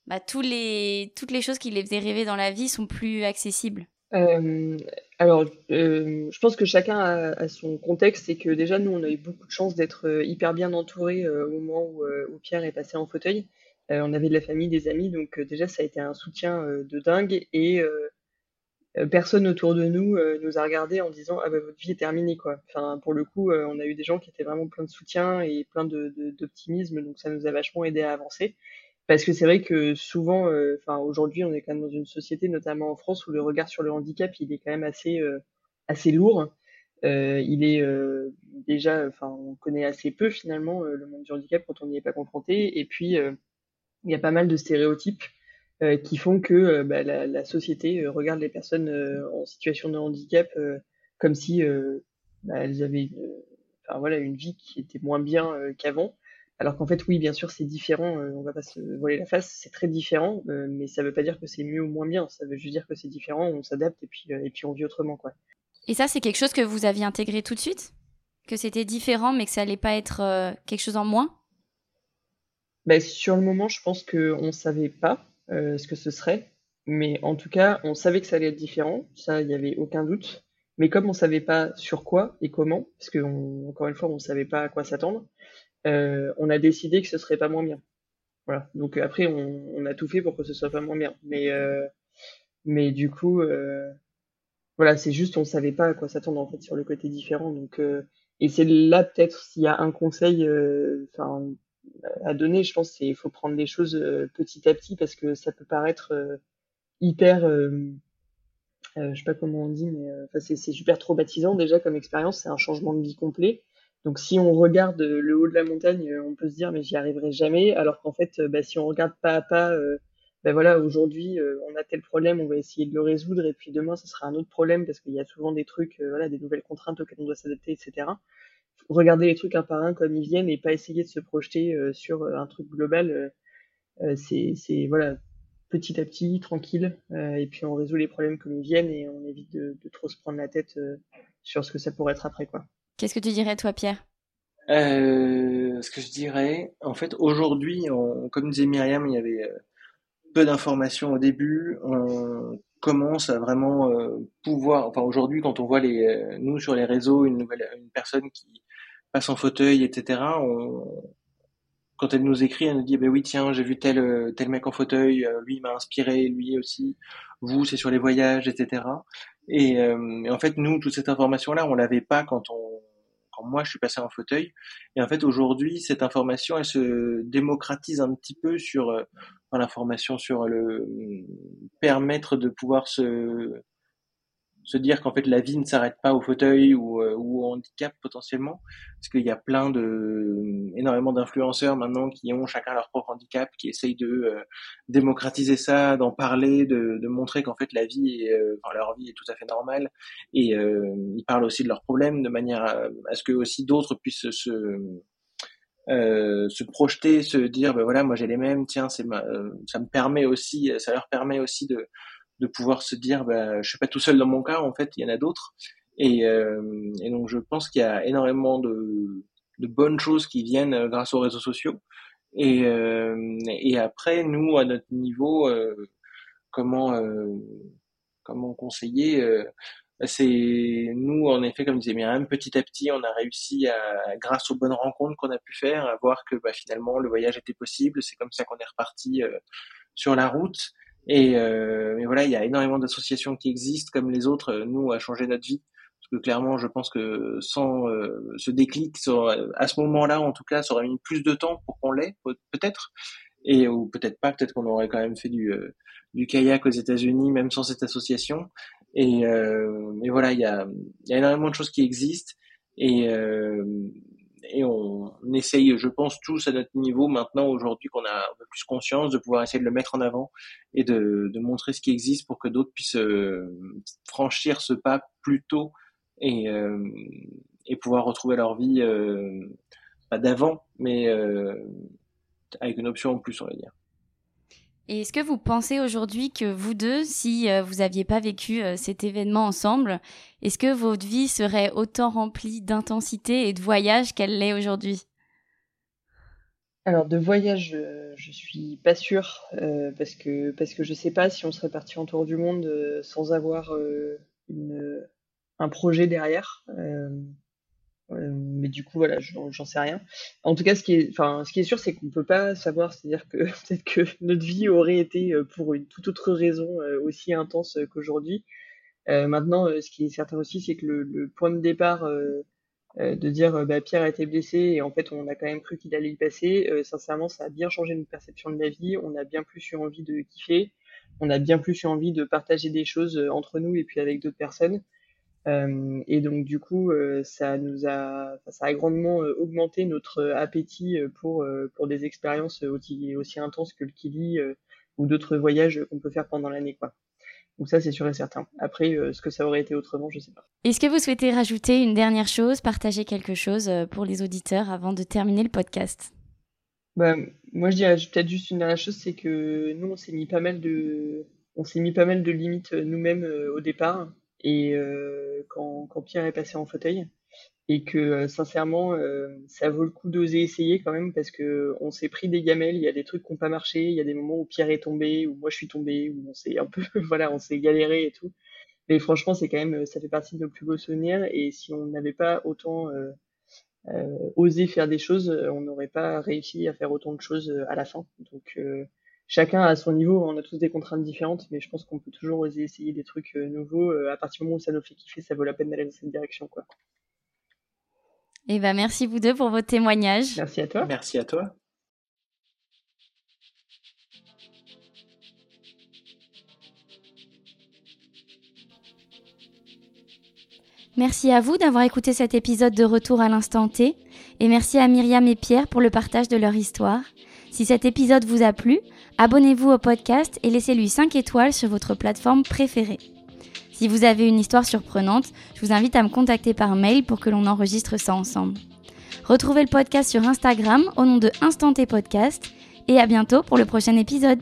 bah, tous les, toutes les choses qui les faisaient rêver dans la vie sont plus accessibles? Euh, alors, euh, je pense que chacun a, son contexte et que déjà, nous, on a eu beaucoup de chance d'être euh, hyper bien entourés au moment où, Pierre est passé en fauteuil. on avait de la famille, des amis, donc déjà, ça a été un soutien de dingue et personne autour de nous nous a regardé en disant ah bah votre vie est terminée quoi. Enfin pour le coup on a eu des gens qui étaient vraiment plein de soutien et plein de d'optimisme donc ça nous a vachement aidé à avancer. Parce que c'est vrai que souvent, euh, enfin aujourd'hui, on est quand même dans une société, notamment en France, où le regard sur le handicap, il est quand même assez euh, assez lourd. Euh, il est déjà, enfin, on connaît assez peu finalement le monde du handicap quand on n'y est pas confronté. Et puis, il y a pas mal de stéréotypes qui font que bah, la, la, société regarde les personnes en situation de handicap comme si bah, elles avaient, enfin voilà, une vie qui était moins bien qu'avant. Alors qu'en fait, oui, bien sûr, c'est différent. Euh, on va pas se voiler la face, c'est très différent, euh, mais ça veut pas dire que c'est mieux ou moins bien. Ça veut juste dire que c'est différent, on s'adapte et puis euh, et puis on vit autrement, quoi. Et ça, c'est quelque chose que vous aviez intégré tout de suite, que c'était différent, mais que ça allait pas être quelque chose en moins? Ben, sur le moment, je pense que on savait pas ce que ce serait, mais en tout cas, on savait que ça allait être différent. Ça, il y avait aucun doute. Mais comme on savait pas sur quoi et comment, parce que encore une fois, on savait pas à quoi s'attendre, euh, on a décidé que ce serait pas moins bien. Voilà. Donc après, on, a tout fait pour que ce soit pas moins bien. Mais euh, mais du coup, euh, voilà, c'est juste on savait pas à quoi s'attendre en fait sur le côté différent. Donc et c'est là peut-être s'il y a un conseil, enfin à donner, je pense, c'est il faut prendre les choses petit à petit parce que ça peut paraître hyper euh, je sais pas comment on dit, mais enfin c'est super traumatisant déjà comme expérience, c'est un changement de vie complet. Donc si on regarde le haut de la montagne, euh, on peut se dire mais j'y arriverai jamais, alors qu'en fait, euh, bah, si on regarde pas à pas, euh, bah, voilà, aujourd'hui on a tel problème, on va essayer de le résoudre, et puis demain ce sera un autre problème parce qu'il y a souvent des trucs, voilà, des nouvelles contraintes auxquelles on doit s'adapter, etc. Regarder les trucs un par un comme ils viennent et pas essayer de se projeter sur un truc global. c'est, c'est voilà, petit à petit, tranquille, et puis on résout les problèmes comme ils viennent et on évite de, de trop se prendre la tête sur ce que ça pourrait être après, quoi. Qu'est-ce que tu dirais, toi, Pierre? Euh, Ce que je dirais, en fait, aujourd'hui, comme disait Myriam, il y avait euh, peu d'informations au début. On commence à vraiment euh, pouvoir. Enfin, aujourd'hui, quand on voit les, euh, nous sur les réseaux, une nouvelle, personne qui passe en fauteuil, etc. Quand elle nous écrit, elle nous dit, ben oui, tiens, j'ai vu tel tel mec en fauteuil, lui m'a inspiré, lui aussi. Vous, c'est sur les voyages, etc. Et, et, en fait, nous, toute cette information-là, on l'avait pas quand on moi je suis passé en fauteuil. Et en fait aujourd'hui cette information elle se démocratise un petit peu sur euh, l'information sur le permettre de pouvoir se se dire qu'en fait la vie ne s'arrête pas au fauteuil ou, euh, au handicap potentiellement, parce qu'il y a plein de énormément d'influenceurs maintenant qui ont chacun leur propre handicap, qui essayent de euh, démocratiser ça, d'en parler, de, montrer qu'en fait la vie, est, euh, enfin, leur vie est tout à fait normale, et ils parlent aussi de leurs problèmes de manière à, à ce que aussi d'autres puissent se euh, se projeter, se dire ben voilà moi j'ai les mêmes, tiens c'est ça me permet aussi, ça leur permet aussi de de pouvoir se dire bah, je suis pas tout seul dans mon cas en fait il y en a d'autres. Et, euh, et donc je pense qu'il y a énormément de, de bonnes choses qui viennent euh, grâce aux réseaux sociaux. Et, euh, et après nous à notre niveau euh, comment euh, comment conseiller euh, c'est nous en effet comme disait Myriam petit à petit on a réussi à grâce aux bonnes rencontres qu'on a pu faire à voir que bah, finalement le voyage était possible. C'est comme ça qu'on est reparti sur la route et euh, mais voilà, il y a énormément d'associations qui existent, comme les autres, euh, nous, à changer notre vie. Parce que clairement, je pense que sans euh, ce déclic, à ce moment-là, en tout cas, ça aurait mis plus de temps pour qu'on l'ait, peut-être. Et ou peut-être pas, peut-être qu'on aurait quand même fait du, euh, du kayak aux États-Unis, même sans cette association. Et, euh, et voilà, il y a, y a énormément de choses qui existent. Et, et on, essaye, je pense, tous à notre niveau maintenant, aujourd'hui, qu'on a un peu plus conscience de pouvoir essayer de le mettre en avant et de, de montrer ce qui existe pour que d'autres puissent euh, franchir ce pas plus tôt et, euh, et pouvoir retrouver leur vie, euh, pas d'avant, mais euh, avec une option en plus, on va dire. Et est-ce que vous pensez aujourd'hui que vous deux, si euh, vous n'aviez pas vécu euh, cet événement ensemble, est-ce que votre vie serait autant remplie d'intensité et de voyage qu'elle l'est aujourd'hui? Alors de voyage, euh, je suis pas sûre parce que parce que je sais pas si on serait parti en tour du monde sans avoir un projet derrière. Euh, mais du coup, voilà, j'en sais rien. En tout cas, ce qui est, enfin, ce qui est sûr, c'est qu'on peut pas savoir. C'est-à-dire que peut-être que notre vie aurait été euh, pour une toute autre raison euh, aussi intense qu'aujourd'hui. Euh, maintenant, ce qui est certain aussi, c'est que le, le, point de départ euh, de dire bah, Pierre a été blessé et en fait on a quand même cru qu'il allait y passer, sincèrement, ça a bien changé notre perception de la vie. On a bien plus eu envie de kiffer, on a bien plus eu envie de partager des choses entre nous et puis avec d'autres personnes. Euh, et donc du coup, euh, ça nous a, ça a grandement euh, augmenté notre appétit pour pour des expériences aussi aussi intenses que le Kili ou d'autres voyages qu'on peut faire pendant l'année, quoi. Donc ça, c'est sûr et certain. Après, ce que ça aurait été autrement, je sais pas. Est-ce que vous souhaitez rajouter une dernière chose, partager quelque chose pour les auditeurs avant de terminer le podcast? Bah, moi, je dirais peut-être juste une dernière chose, c'est que nous, on s'est mis pas mal de, on s'est mis pas mal de limites nous-mêmes au départ et euh, quand, quand, Pierre est passé en fauteuil et que euh, sincèrement euh, ça vaut le coup d'oser essayer quand même parce que on s'est pris des gamelles, il y a des trucs qui n'ont pas marché, il y a des moments où Pierre est tombé, où moi je suis tombé, où on s'est un peu voilà, on s'est galéré et tout. Mais franchement, c'est quand même ça fait partie de nos plus beaux souvenirs et si on n'avait pas autant osé faire des choses, on n'aurait pas réussi à faire autant de choses à la fin. Donc chacun à son niveau, on a tous des contraintes différentes, mais je pense qu'on peut toujours oser essayer des trucs euh, nouveaux. Euh, à partir du moment où ça nous fait kiffer, ça vaut la peine d'aller dans cette direction, quoi. Eh ben, merci vous deux pour vos témoignages. Merci à toi. Merci à toi. Merci à vous d'avoir écouté cet épisode de Retour à l'instant T, et merci à Myriam et Pierre pour le partage de leur histoire. Si cet épisode vous a plu, abonnez-vous au podcast et laissez-lui 5 étoiles sur votre plateforme préférée. Si vous avez une histoire surprenante, je vous invite à me contacter par mail pour que l'on enregistre ça ensemble. Retrouvez le podcast sur Instagram au nom de Instant T Podcast et à bientôt pour le prochain épisode.